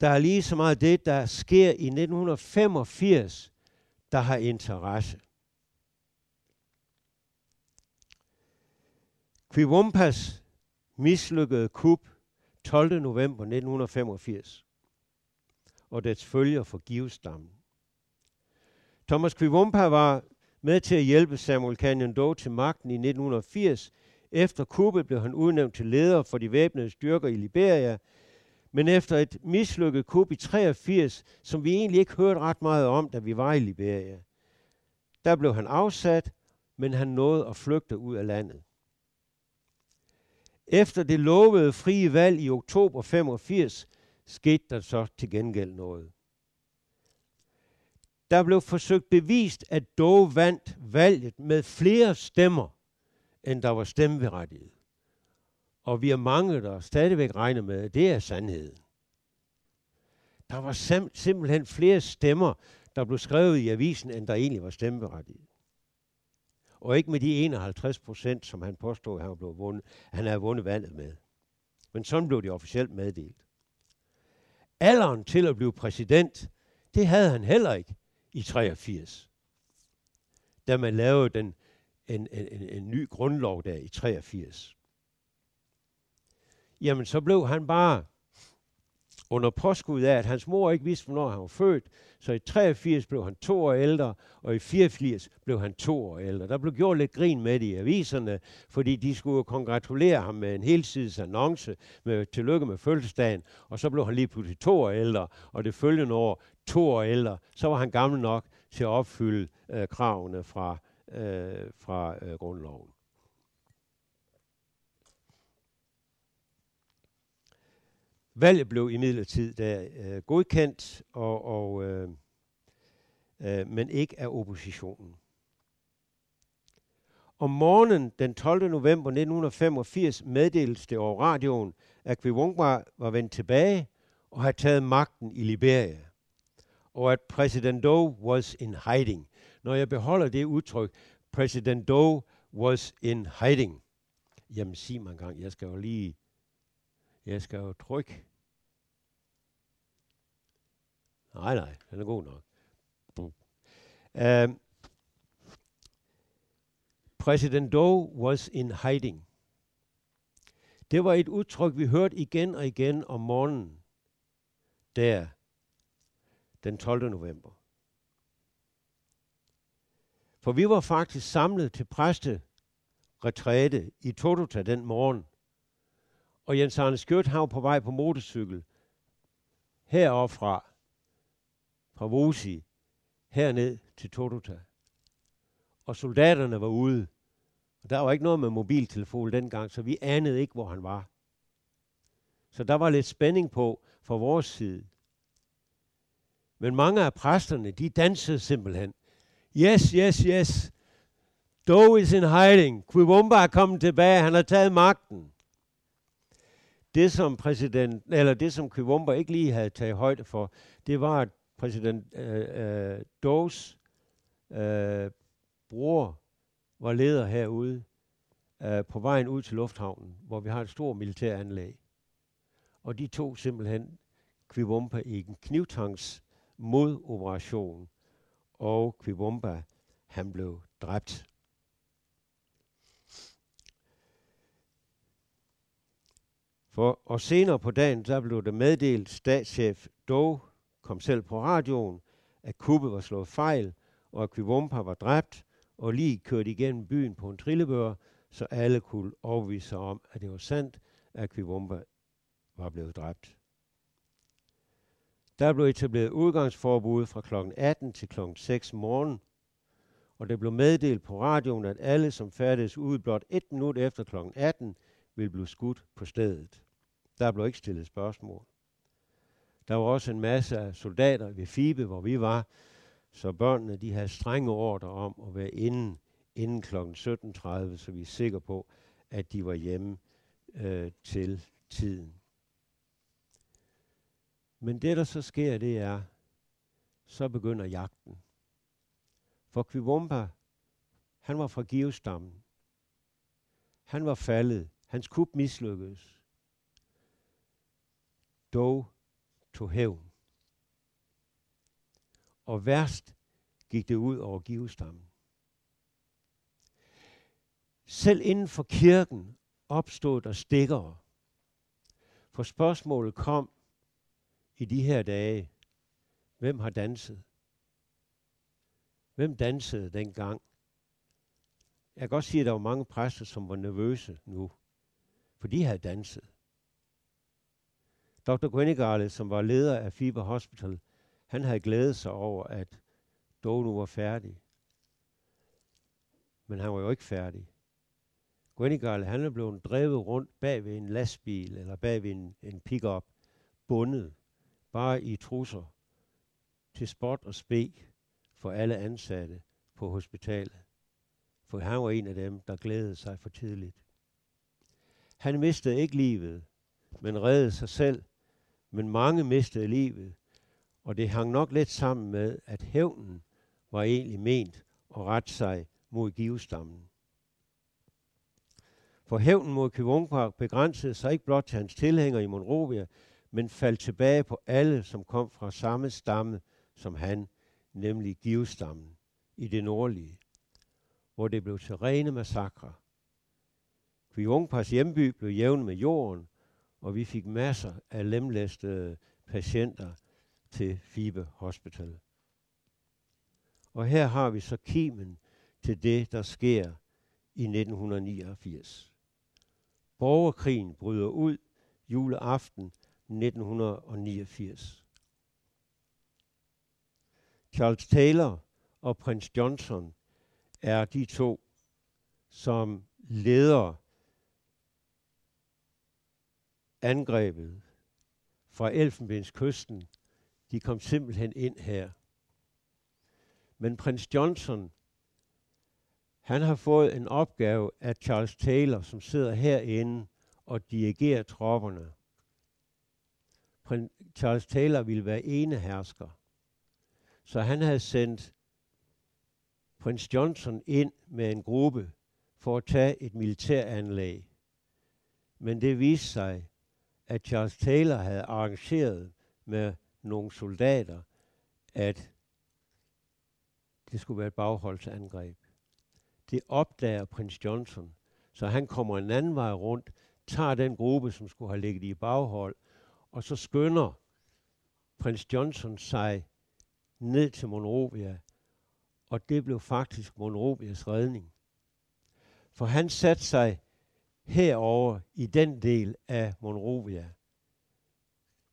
der er lige så meget det, der sker i 1985, der har interesse. Quivumpas mislykkede kup 12. november 1985 og dets følger for givestammen. Thomas Quivumpa var med til at hjælpe Samuel Canyon Doe til magten i 1980. Efter kuppet blev han udnævnt til leder for de væbnede styrker i Liberia, men efter et mislykket kup i 83, som vi egentlig ikke hørte ret meget om, da vi var i Liberia, der blev han afsat, men han nåede at flygte ud af landet. Efter det lovede frie valg i oktober 85, skete der så til gengæld noget. Der blev forsøgt bevist, at Doe vandt valget med flere stemmer, end der var stemmeberettiget. Og vi er mange, der stadigvæk regner med, at det er sandheden. Der var sim- simpelthen flere stemmer, der blev skrevet i avisen, end der egentlig var stemmeberettiget. Og ikke med de 51 procent, som han påstod, han, blev vundet, han havde vundet valget med. Men sådan blev det officielt meddelt. Alderen til at blive præsident, det havde han heller ikke i 83. Da man lavede den, en, en, en, en ny grundlov der i 83. Jamen, så blev han bare under påskud af, at hans mor ikke vidste, hvornår han var født. Så i 83 blev han to år ældre, og i 84 blev han to år ældre. Der blev gjort lidt grin med det i aviserne, fordi de skulle kongratulere ham med en helsides annonce med tillykke med fødselsdagen, og så blev han lige pludselig to år ældre, og det følgende år to år ældre, så var han gammel nok til at opfylde øh, kravene fra, øh, fra øh, grundloven. Valget blev imidlertid der øh, godkendt, og, og, øh, øh, men ikke af oppositionen. Om morgenen den 12. november 1985 meddeltes det over radioen, at Kwibongwa var vendt tilbage og havde taget magten i Liberia, og at præsident Doe was in hiding. Når jeg beholder det udtryk, præsident Doe was in hiding, jamen sig mig en gang, jeg skal jo lige jeg skal jo trykke. Nej, nej, den er god nok. Uh, øhm, President Doe was in hiding. Det var et udtryk, vi hørte igen og igen om morgenen, der den 12. november. For vi var faktisk samlet til præste retræte i Totota den morgen, og Jens Arne Skjødt var på vej på motorcykel heroppefra, fra Vosi herned til Totota. Og soldaterne var ude. Og der var ikke noget med mobiltelefon dengang, så vi anede ikke, hvor han var. Så der var lidt spænding på fra vores side. Men mange af præsterne, de dansede simpelthen. Yes, yes, yes. Doe is in hiding. Quibumba er kommet tilbage. Han har taget magten. Det som præsident, eller det som Kvumba ikke lige havde taget højde for, det var, at præsident øh, øh, Does øh, bror var leder herude øh, på vejen ud til lufthavnen, hvor vi har et stort militæranlæg. Og de tog simpelthen Kvibumba i en knivtangs modoperation, og Kvibumba, han blev dræbt. For, og senere på dagen, der blev det meddelt, statschef Doe kom selv på radioen, at kuppet var slået fejl, og at Kvibumba var dræbt, og lige kørt igennem byen på en trillebør, så alle kunne overvise sig om, at det var sandt, at Kvibumba var blevet dræbt. Der blev etableret udgangsforbud fra kl. 18 til kl. 6 morgen, og det blev meddelt på radioen, at alle, som færdedes ud blot et minut efter kl. 18, ville blive skudt på stedet. Der blev ikke stillet spørgsmål. Der var også en masse af soldater ved Fibe, hvor vi var, så børnene de havde strenge ordre om at være inde inden kl. 17.30, så vi er sikre på, at de var hjemme øh, til tiden. Men det, der så sker, det er, så begynder jagten. For Kvivumba, han var fra Givestammen. Han var faldet. Hans kup mislykkedes. Dog tog hævn. Og værst gik det ud over Givestammen. Selv inden for kirken opstod der stikkere. For spørgsmålet kom i de her dage, hvem har danset? Hvem dansede dengang? Jeg kan godt sige, at der var mange præster, som var nervøse nu, for de havde danset. Dr. Gwenigale, som var leder af Fiber Hospital, han havde glædet sig over, at Dodo var færdig. Men han var jo ikke færdig. Gwenigale, han er blevet drevet rundt bag ved en lastbil eller bag ved en, en pickup, bundet, bare i trusser, til spot og spe for alle ansatte på hospitalet. For han var en af dem, der glædede sig for tidligt. Han mistede ikke livet, men reddede sig selv. Men mange mistede livet, og det hang nok lidt sammen med, at hævnen var egentlig ment at rette sig mod givestammen. For hævnen mod Kivungpark begrænsede sig ikke blot til hans tilhængere i Monrovia, men faldt tilbage på alle, som kom fra samme stamme som han, nemlig Givestammen i det nordlige, hvor det blev til rene massakre. Kviungpas hjemby blev jævn med jorden, og vi fik masser af lemlæstede patienter til Fibe Hospital. Og her har vi så kimen til det, der sker i 1989. Borgerkrigen bryder ud juleaften 1989. Charles Taylor og prins Johnson er de to, som leder angrebet fra Elfenbenskysten. De kom simpelthen ind her. Men prins Johnson, han har fået en opgave af Charles Taylor, som sidder herinde og dirigerer tropperne. Prins Charles Taylor ville være ene hersker. Så han havde sendt prins Johnson ind med en gruppe for at tage et militæranlæg. Men det viste sig, at Charles Taylor havde arrangeret med nogle soldater, at det skulle være et bagholdsangreb. Det opdager prins Johnson, så han kommer en anden vej rundt, tager den gruppe, som skulle have ligget i baghold, og så skynder prins Johnson sig ned til Monrovia, og det blev faktisk Monrovias redning. For han satte sig herover i den del af Monrovia,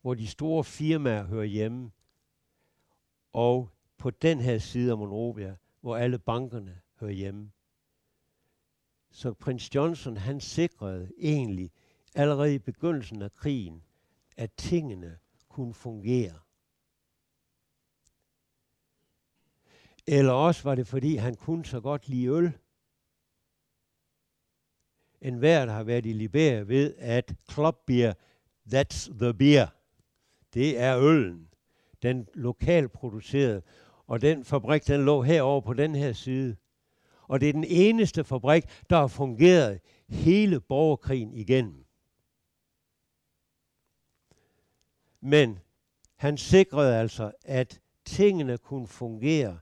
hvor de store firmaer hører hjemme, og på den her side af Monrovia, hvor alle bankerne hører hjemme. Så prins Johnson, han sikrede egentlig allerede i begyndelsen af krigen, at tingene kunne fungere. Eller også var det, fordi han kunne så godt lide øl. En hver, der har været i Liberia, ved, at klopbier That's the beer. Det er øllen. Den lokalt producerede. Og den fabrik, den lå herovre på den her side. Og det er den eneste fabrik, der har fungeret hele borgerkrigen igennem. Men han sikrede altså, at tingene kunne fungere.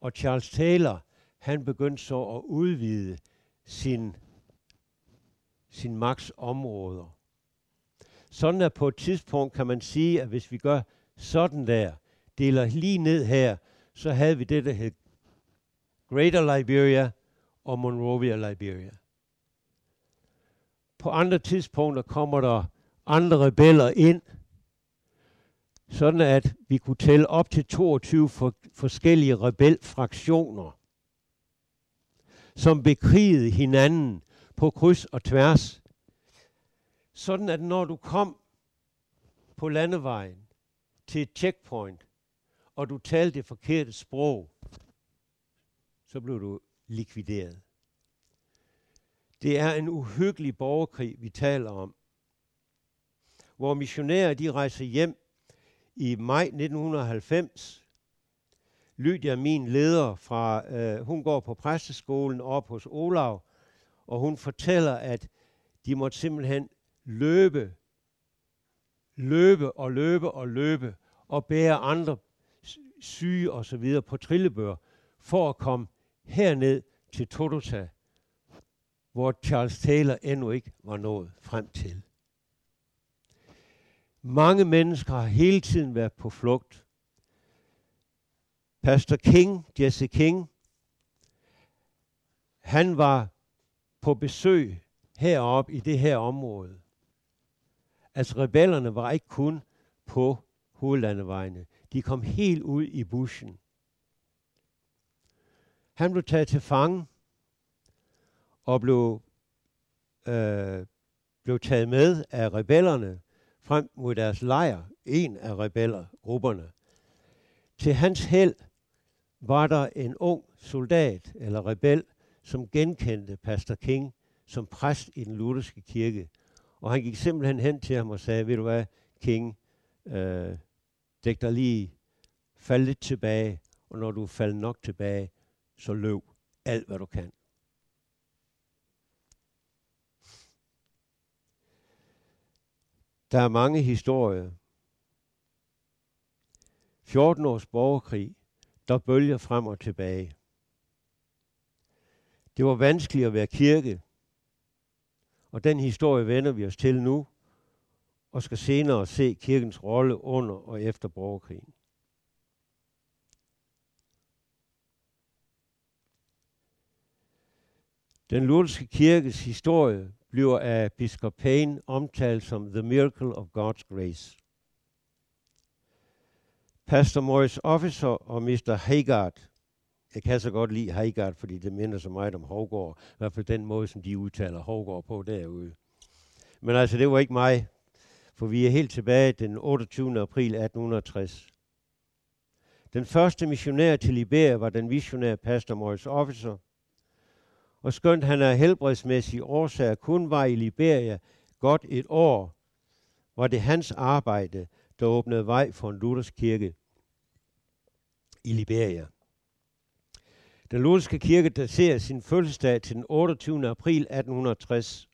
Og Charles Taylor, han begyndte så at udvide sin, sin maks områder. Sådan at på et tidspunkt kan man sige, at hvis vi gør sådan der, deler lige ned her, så havde vi det, der hed Greater Liberia og Monrovia, Liberia. På andre tidspunkter kommer der andre rebeller ind, sådan at vi kunne tælle op til 22 for, forskellige rebelfraktioner, som bekrigede hinanden på kryds og tværs. Sådan at når du kom på landevejen til et checkpoint, og du talte det forkerte sprog, så blev du likvideret. Det er en uhyggelig borgerkrig, vi taler om, hvor missionærer de rejser hjem i maj 1990. Lydia, min leder, fra, øh, hun går på præsteskolen op hos Olav, og hun fortæller, at de måtte simpelthen løbe, løbe og løbe og løbe, og bære andre syge og så videre på trillebør, for at komme herned til Totota, hvor Charles Taylor endnu ikke var nået frem til. Mange mennesker har hele tiden været på flugt. Pastor King, Jesse King, han var på besøg heroppe i det her område. Altså rebellerne var ikke kun på hovedlandevejene. De kom helt ud i buschen. Han blev taget til fange og blev, øh, blev taget med af rebellerne frem mod deres lejr, en af rebellergrupperne. Til hans held var der en ung soldat eller rebel, som genkendte Pastor King som præst i den lutherske kirke. Og han gik simpelthen hen til ham og sagde, ved du hvad, King, øh, dæk dig lige, fald lidt tilbage, og når du falder nok tilbage, så løb alt, hvad du kan. Der er mange historier. 14 års borgerkrig, der bølger frem og tilbage. Det var vanskeligt at være kirke, og den historie vender vi os til nu, og skal senere se kirkens rolle under og efter borgerkrigen. Den lutherske kirkes historie bliver af biskop Payne omtalt som The Miracle of God's Grace. Pastor Morris Officer og Mr. Haggard, jeg kan så godt lide Haggard, fordi det minder så meget om Hovgård, i hvert fald den måde, som de udtaler Hovgård på derude. Men altså, det var ikke mig, for vi er helt tilbage den 28. april 1860. Den første missionær til Liberia var den visionære pastor Morris Officer – og skønt han af helbredsmæssige årsager kun var i Liberia godt et år, var det hans arbejde, der åbnede vej for en luthersk kirke i Liberia. Den lutherske kirke daterer sin fødselsdag til den 28. april 1860,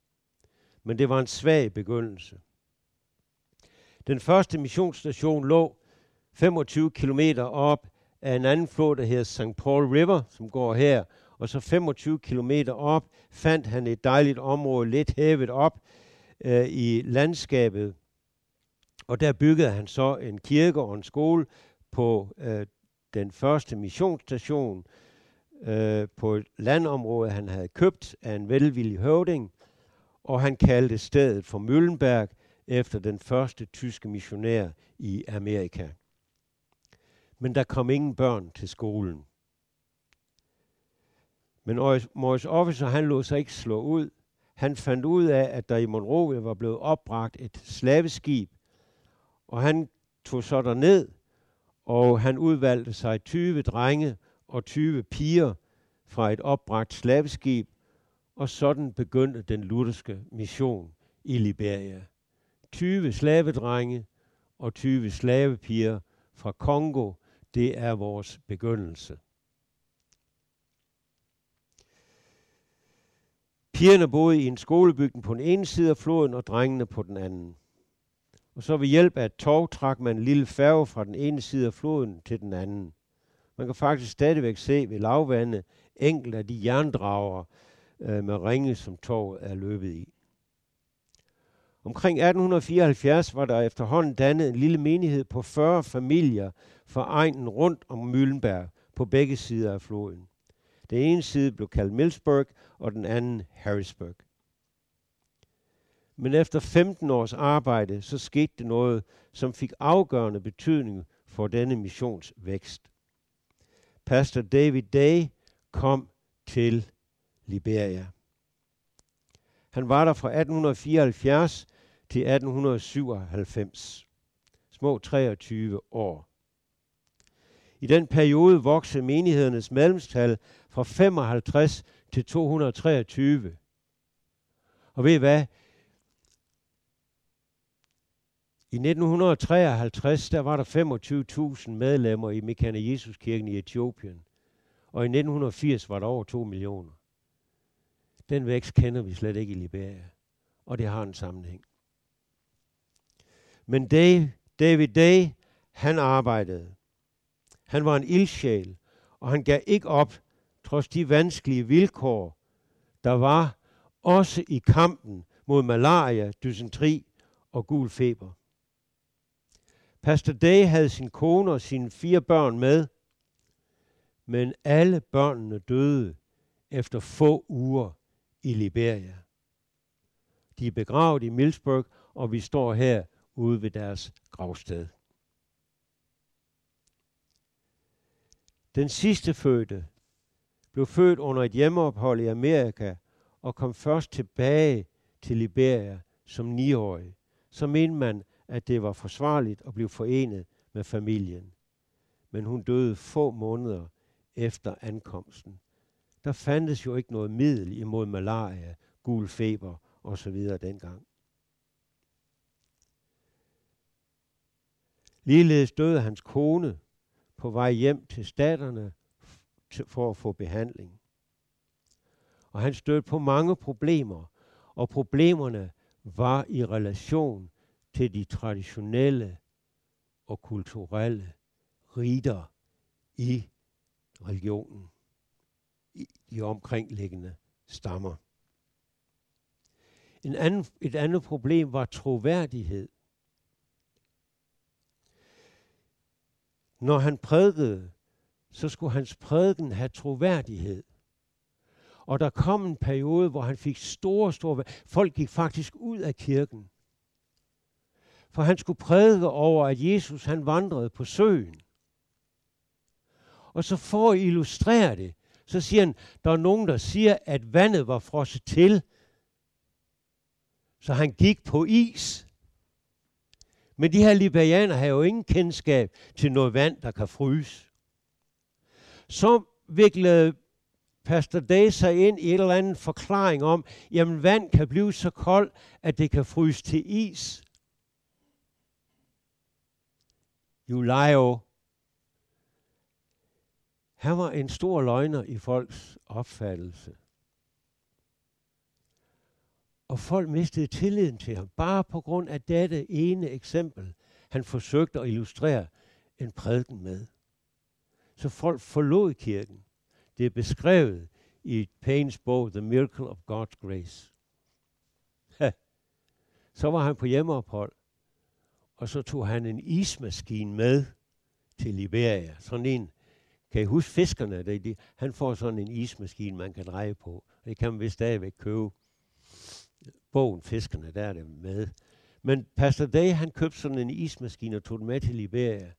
men det var en svag begyndelse. Den første missionsstation lå 25 km op af en anden flod, der hedder St. Paul River, som går her og så 25 km op fandt han et dejligt område lidt hævet op øh, i landskabet. Og der byggede han så en kirke og en skole på øh, den første missionsstation øh, på et landområde, han havde købt af en velvillig høvding, og han kaldte stedet for Møllenberg efter den første tyske missionær i Amerika. Men der kom ingen børn til skolen. Men Morris Officer, han lod sig ikke slå ud. Han fandt ud af, at der i Monrovia var blevet opbragt et slaveskib, og han tog så ned, og han udvalgte sig 20 drenge og 20 piger fra et opbragt slaveskib, og sådan begyndte den lutherske mission i Liberia. 20 slavedrenge og 20 slavepiger fra Kongo. Det er vores begyndelse. Pigerne boede i en skolebygning på den ene side af floden, og drengene på den anden. Og så ved hjælp af et tog trak man en lille færge fra den ene side af floden til den anden. Man kan faktisk stadigvæk se ved lavvandet enkelte af de jerndrager øh, med ringe, som toget er løbet i. Omkring 1874 var der efterhånden dannet en lille menighed på 40 familier fra egnen rundt om Møllenberg på begge sider af floden. Den ene side blev kaldt Millsburg, og den anden Harrisburg. Men efter 15 års arbejde, så skete det noget, som fik afgørende betydning for denne missions vækst. Pastor David Day kom til Liberia. Han var der fra 1874 til 1897. Små 23 år. I den periode voksede menighedernes medlemstal fra 55 til 223. Og ved I hvad? I 1953 der var der 25.000 medlemmer i Mekane Jesus kirken i Etiopien. Og i 1980 var der over 2 millioner. Den vækst kender vi slet ikke i Liberia. Og det har en sammenhæng. Men Dave, David Day, han arbejdede. Han var en ildsjæl, og han gav ikke op, trods de vanskelige vilkår, der var, også i kampen mod malaria, dysentri og gul feber. Pastor Day havde sin kone og sine fire børn med, men alle børnene døde efter få uger i Liberia. De er begravet i Millsburg, og vi står her ude ved deres gravsted. Den sidste fødte blev født under et hjemmeophold i Amerika og kom først tilbage til Liberia som niårig. Så mente man, at det var forsvarligt at blive forenet med familien. Men hun døde få måneder efter ankomsten. Der fandtes jo ikke noget middel imod malaria, gul feber osv. dengang. Ligeledes døde hans kone på vej hjem til staterne for at få behandling. Og han stødte på mange problemer, og problemerne var i relation til de traditionelle og kulturelle riter i religionen, i de omkringliggende stammer. En anden, et andet problem var troværdighed. Når han prædikede, så skulle hans prædiken have troværdighed. Og der kom en periode, hvor han fik store, store... Folk gik faktisk ud af kirken. For han skulle prædike over, at Jesus han vandrede på søen. Og så for at illustrere det, så siger han, der er nogen, der siger, at vandet var frosset til, så han gik på is. Men de her liberianer har jo ingen kendskab til noget vand, der kan fryse. Så viklede Pastor Day sig ind i en eller anden forklaring om, jamen vand kan blive så koldt, at det kan fryse til is. Julio, han var en stor løgner i folks opfattelse. Og folk mistede tilliden til ham, bare på grund af dette ene eksempel, han forsøgte at illustrere en prædiken med. Så folk forlod kirken. Det er beskrevet i Paynes bog, The Miracle of God's Grace. Så var han på hjemmeophold, og så tog han en ismaskine med til Liberia. Sådan en, kan I huske fiskerne? Der, de, han får sådan en ismaskine, man kan dreje på. Og Det kan man vist stadigvæk købe bogen Fiskerne, der er det med. Men Pastor Day, han købte sådan en ismaskine og tog den med til Liberia.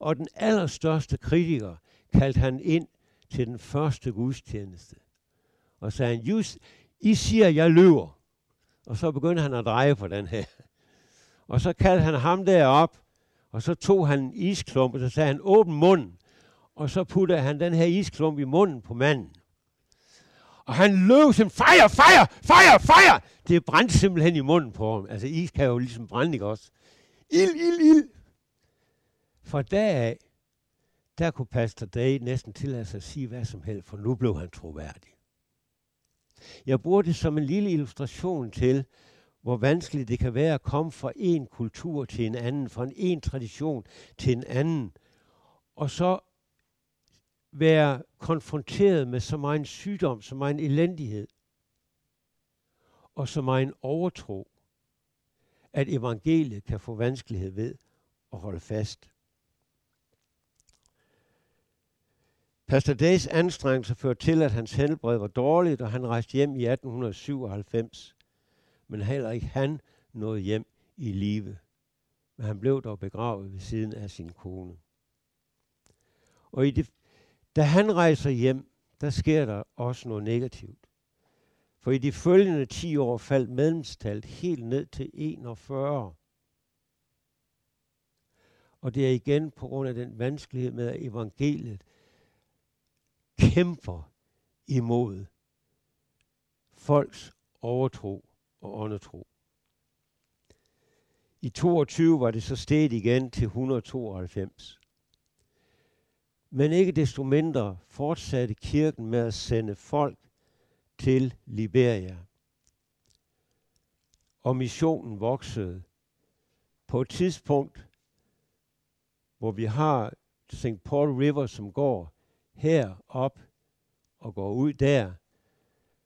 Og den allerstørste kritiker kaldte han ind til den første gudstjeneste. Og sagde han, just, I siger, jeg lyver. Og så begyndte han at dreje på den her. Og så kaldte han ham derop, og så tog han en isklump, og så sagde han, åbn munden. Og så puttede han den her isklump i munden på manden. Og han løb som fire, fire, fire, fire. Det brændte simpelthen i munden på ham. Altså is kan jo ligesom brænde, ikke også? Ild, ild, ild. Fra dag af, der kunne Pastor Day næsten tillade sig at sige hvad som helst, for nu blev han troværdig. Jeg bruger det som en lille illustration til, hvor vanskeligt det kan være at komme fra en kultur til en anden, fra en, en tradition til en anden, og så være konfronteret med så meget sygdom, så meget elendighed, og så meget overtro, at evangeliet kan få vanskelighed ved at holde fast. Pastor Days anstrengelse førte til, at hans helbred var dårligt, og han rejste hjem i 1897. Men heller ikke han nåede hjem i live. Men han blev dog begravet ved siden af sin kone. Og i det, da han rejser hjem, der sker der også noget negativt. For i de følgende 10 år faldt medlemstallet helt ned til 41. Og det er igen på grund af den vanskelighed med, at evangeliet kæmper imod folks overtro og åndetro. I 22 var det så steget igen til 192. Men ikke desto mindre fortsatte kirken med at sende folk til Liberia. Og missionen voksede. På et tidspunkt, hvor vi har St. Paul River, som går her op og går ud der,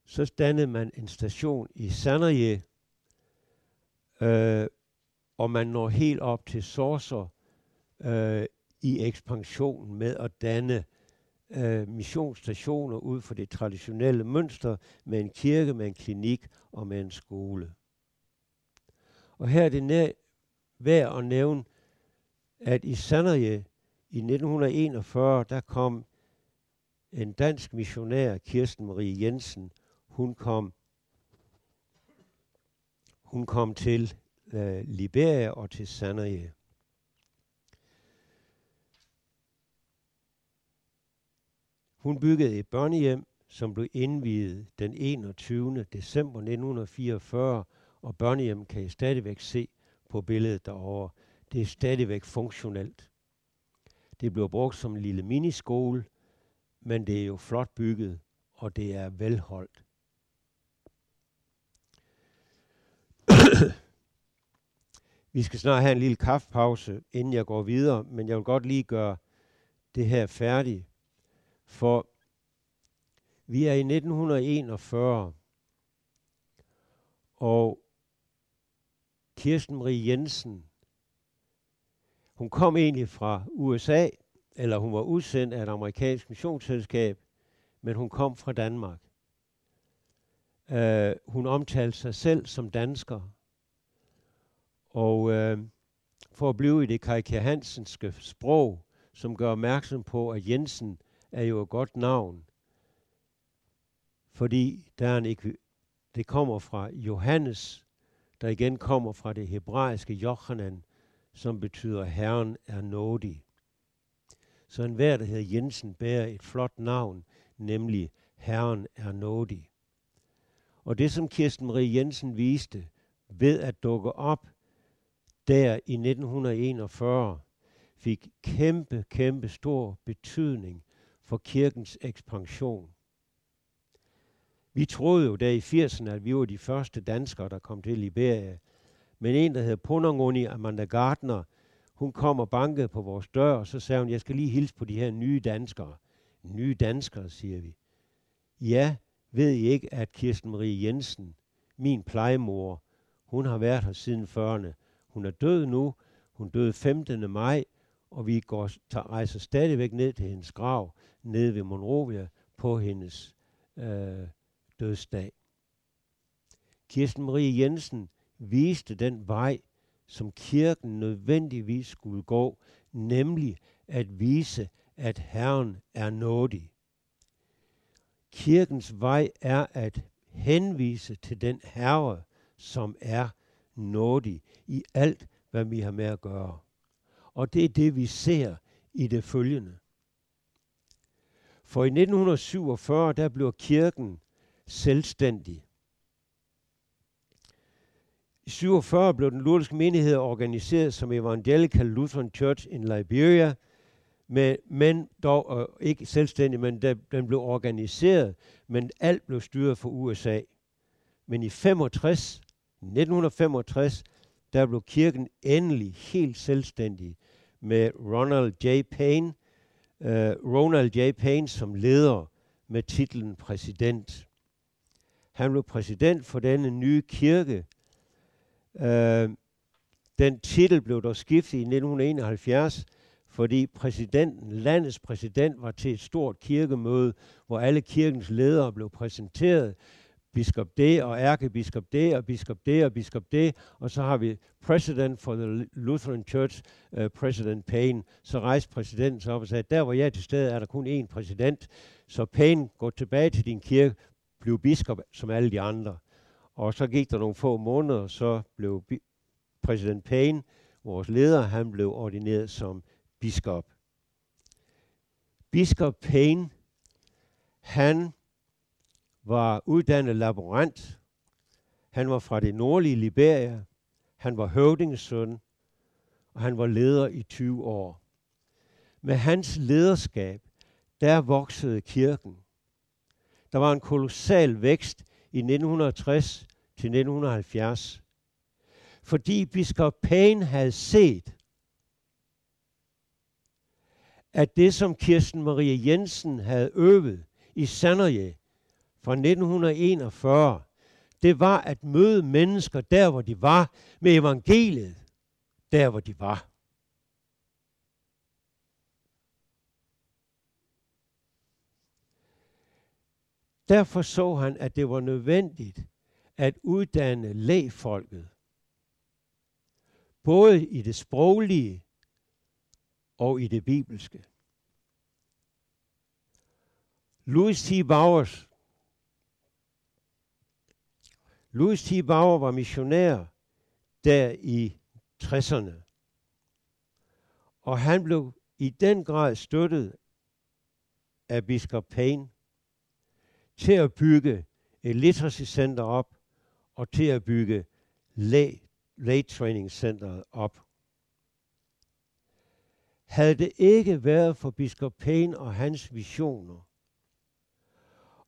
så dannede man en station i Sanderje, øh, og man når helt op til Sorser øh, i ekspansionen med at danne øh, missionsstationer ud for det traditionelle mønster med en kirke, med en klinik og med en skole. Og her er det næ- værd at nævne, at i Sanderje i 1941, der kom en dansk missionær, Kirsten Marie Jensen, hun kom, hun kom til øh, Liberia og til Sanderje. Hun byggede et børnehjem, som blev indviet den 21. december 1944, og børnehjem kan I stadigvæk se på billedet derovre. Det er stadigvæk funktionelt. Det blev brugt som en lille miniskole, men det er jo flot bygget, og det er velholdt. Vi skal snart have en lille kaffepause, inden jeg går videre, men jeg vil godt lige gøre det her færdigt. For vi er i 1941, og Kirsten Marie Jensen, hun kom egentlig fra USA, eller hun var udsendt af et amerikansk missionsselskab, men hun kom fra Danmark. Uh, hun omtalte sig selv som dansker, og uh, for at blive i det Kajke Hansenske sprog, som gør opmærksom på, at Jensen er jo et godt navn, fordi der er en det kommer fra Johannes, der igen kommer fra det hebraiske Jochanan, som betyder Herren er nådig. Så en hver, der hedder Jensen, bærer et flot navn, nemlig Herren er nådig. Og det, som Kirsten Marie Jensen viste ved at dukke op der i 1941, fik kæmpe, kæmpe stor betydning for kirkens ekspansion. Vi troede jo der i 80'erne, at vi var de første danskere, der kom til Liberia. Men en, der hedder Punangoni Amanda Gardner, hun kom og bankede på vores dør, og så sagde hun, jeg skal lige hilse på de her nye danskere. Nye danskere, siger vi. Ja, ved I ikke, at Kirsten Marie Jensen, min plejemor, hun har været her siden 40'erne. Hun er død nu. Hun døde 15. maj, og vi går, tager, rejser stadigvæk ned til hendes grav, nede ved Monrovia, på hendes øh, dødsdag. Kirsten Marie Jensen viste den vej, som kirken nødvendigvis skulle gå, nemlig at vise, at Herren er nådig. Kirkens vej er at henvise til den Herre, som er nådig i alt, hvad vi har med at gøre. Og det er det, vi ser i det følgende. For i 1947, der blev kirken selvstændig. I 47 blev den lutherske menighed organiseret som Evangelical Lutheran Church in Liberia, men, men dog og ikke selvstændig, men der, den blev organiseret, men alt blev styret fra USA. Men i 65, 1965, der blev kirken endelig helt selvstændig med Ronald J. Payne, uh, øh, Ronald J. Payne som leder med titlen præsident. Han blev præsident for denne nye kirke. Øh, den titel blev dog skiftet i 1971, fordi præsidenten, landets præsident, var til et stort kirkemøde, hvor alle kirkens ledere blev præsenteret. Biskop det, og ærkebiskop det, og biskop det, og biskop det, og så har vi president for the Lutheran Church, uh, President Payne. Så rejste præsidenten sig op og sagde, der hvor jeg er til stede, er der kun én præsident, så Payne, gå tilbage til din kirke, bliv biskop som alle de andre. Og så gik der nogle få måneder, så blev præsident Payne, vores leder, han blev ordineret som biskop. Biskop Payne, han var uddannet laborant. Han var fra det nordlige Liberia. Han var høvdingssøn, og han var leder i 20 år. Med hans lederskab, der voksede kirken. Der var en kolossal vækst i 1960 til 1970. Fordi biskop Payne havde set, at det, som Kirsten Marie Jensen havde øvet i Sanderje fra 1941, det var at møde mennesker der, hvor de var, med evangeliet der, hvor de var. Derfor så han, at det var nødvendigt at uddanne lægfolket, både i det sproglige og i det bibelske. Louis T. Bowers. Louis T. Bauer var missionær der i 60'erne. Og han blev i den grad støttet af biskop Payne til at bygge et literacy center op og til at bygge lay, lay training center op. Havde det ikke været for biskop Payne og hans visioner,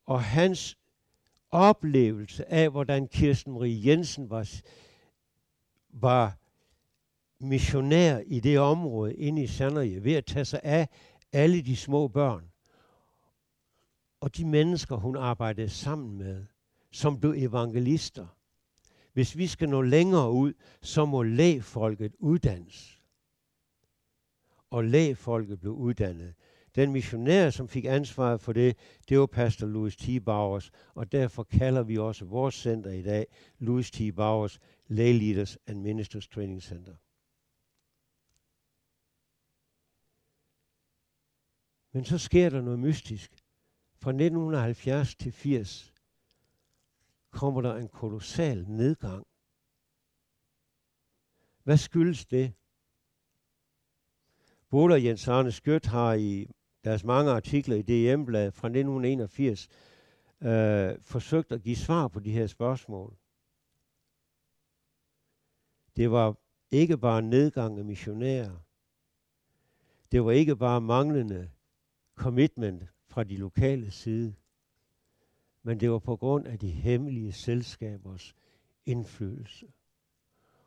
og hans oplevelse af, hvordan Kirsten Marie Jensen var, var missionær i det område inde i Sanderje, ved at tage sig af alle de små børn, og de mennesker, hun arbejdede sammen med, som blev evangelister. Hvis vi skal nå længere ud, så må lægfolket uddannes. Og lægfolket blev uddannet. Den missionær, som fik ansvaret for det, det var pastor Louis T. Bowers, og derfor kalder vi også vores center i dag Louis T. Bowers Lay Leaders and Ministers Training Center. Men så sker der noget mystisk. Fra 1970 til 80 kommer der en kolossal nedgang. Hvad skyldes det? Både og Jens Arne Skjødt har i deres mange artikler i DM-bladet fra 1981 øh, forsøgt at give svar på de her spørgsmål. Det var ikke bare nedgang af missionærer. Det var ikke bare manglende commitment fra de lokale side, men det var på grund af de hemmelige selskabers indflydelse.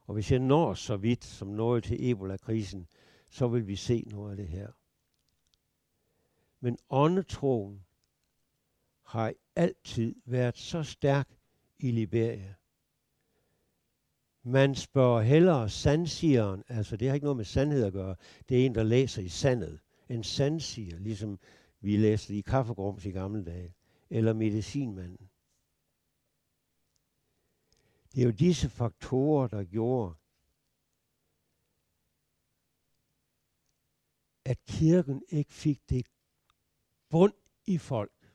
Og hvis jeg når så vidt som noget til Ebola-krisen, så vil vi se noget af det her. Men åndetroen har altid været så stærk i Liberia. Man spørger hellere sandsigeren, altså det har ikke noget med sandhed at gøre, det er en, der læser i sandet. En sandsiger, ligesom vi læste i kaffegrums i gamle dage, eller medicinmanden. Det er jo disse faktorer, der gjorde, at kirken ikke fik det bund i folk,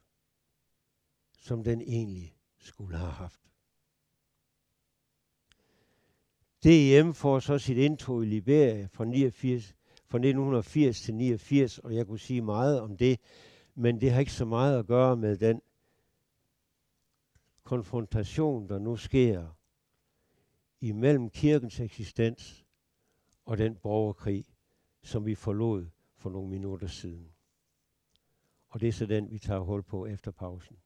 som den egentlig skulle have haft. DEM får så sit indtog i Liberia fra, 89, fra 1980 til 89, og jeg kunne sige meget om det, men det har ikke så meget at gøre med den konfrontation, der nu sker imellem kirkens eksistens og den borgerkrig, som vi forlod for nogle minutter siden. Og det er så den, vi tager hul på efter pausen.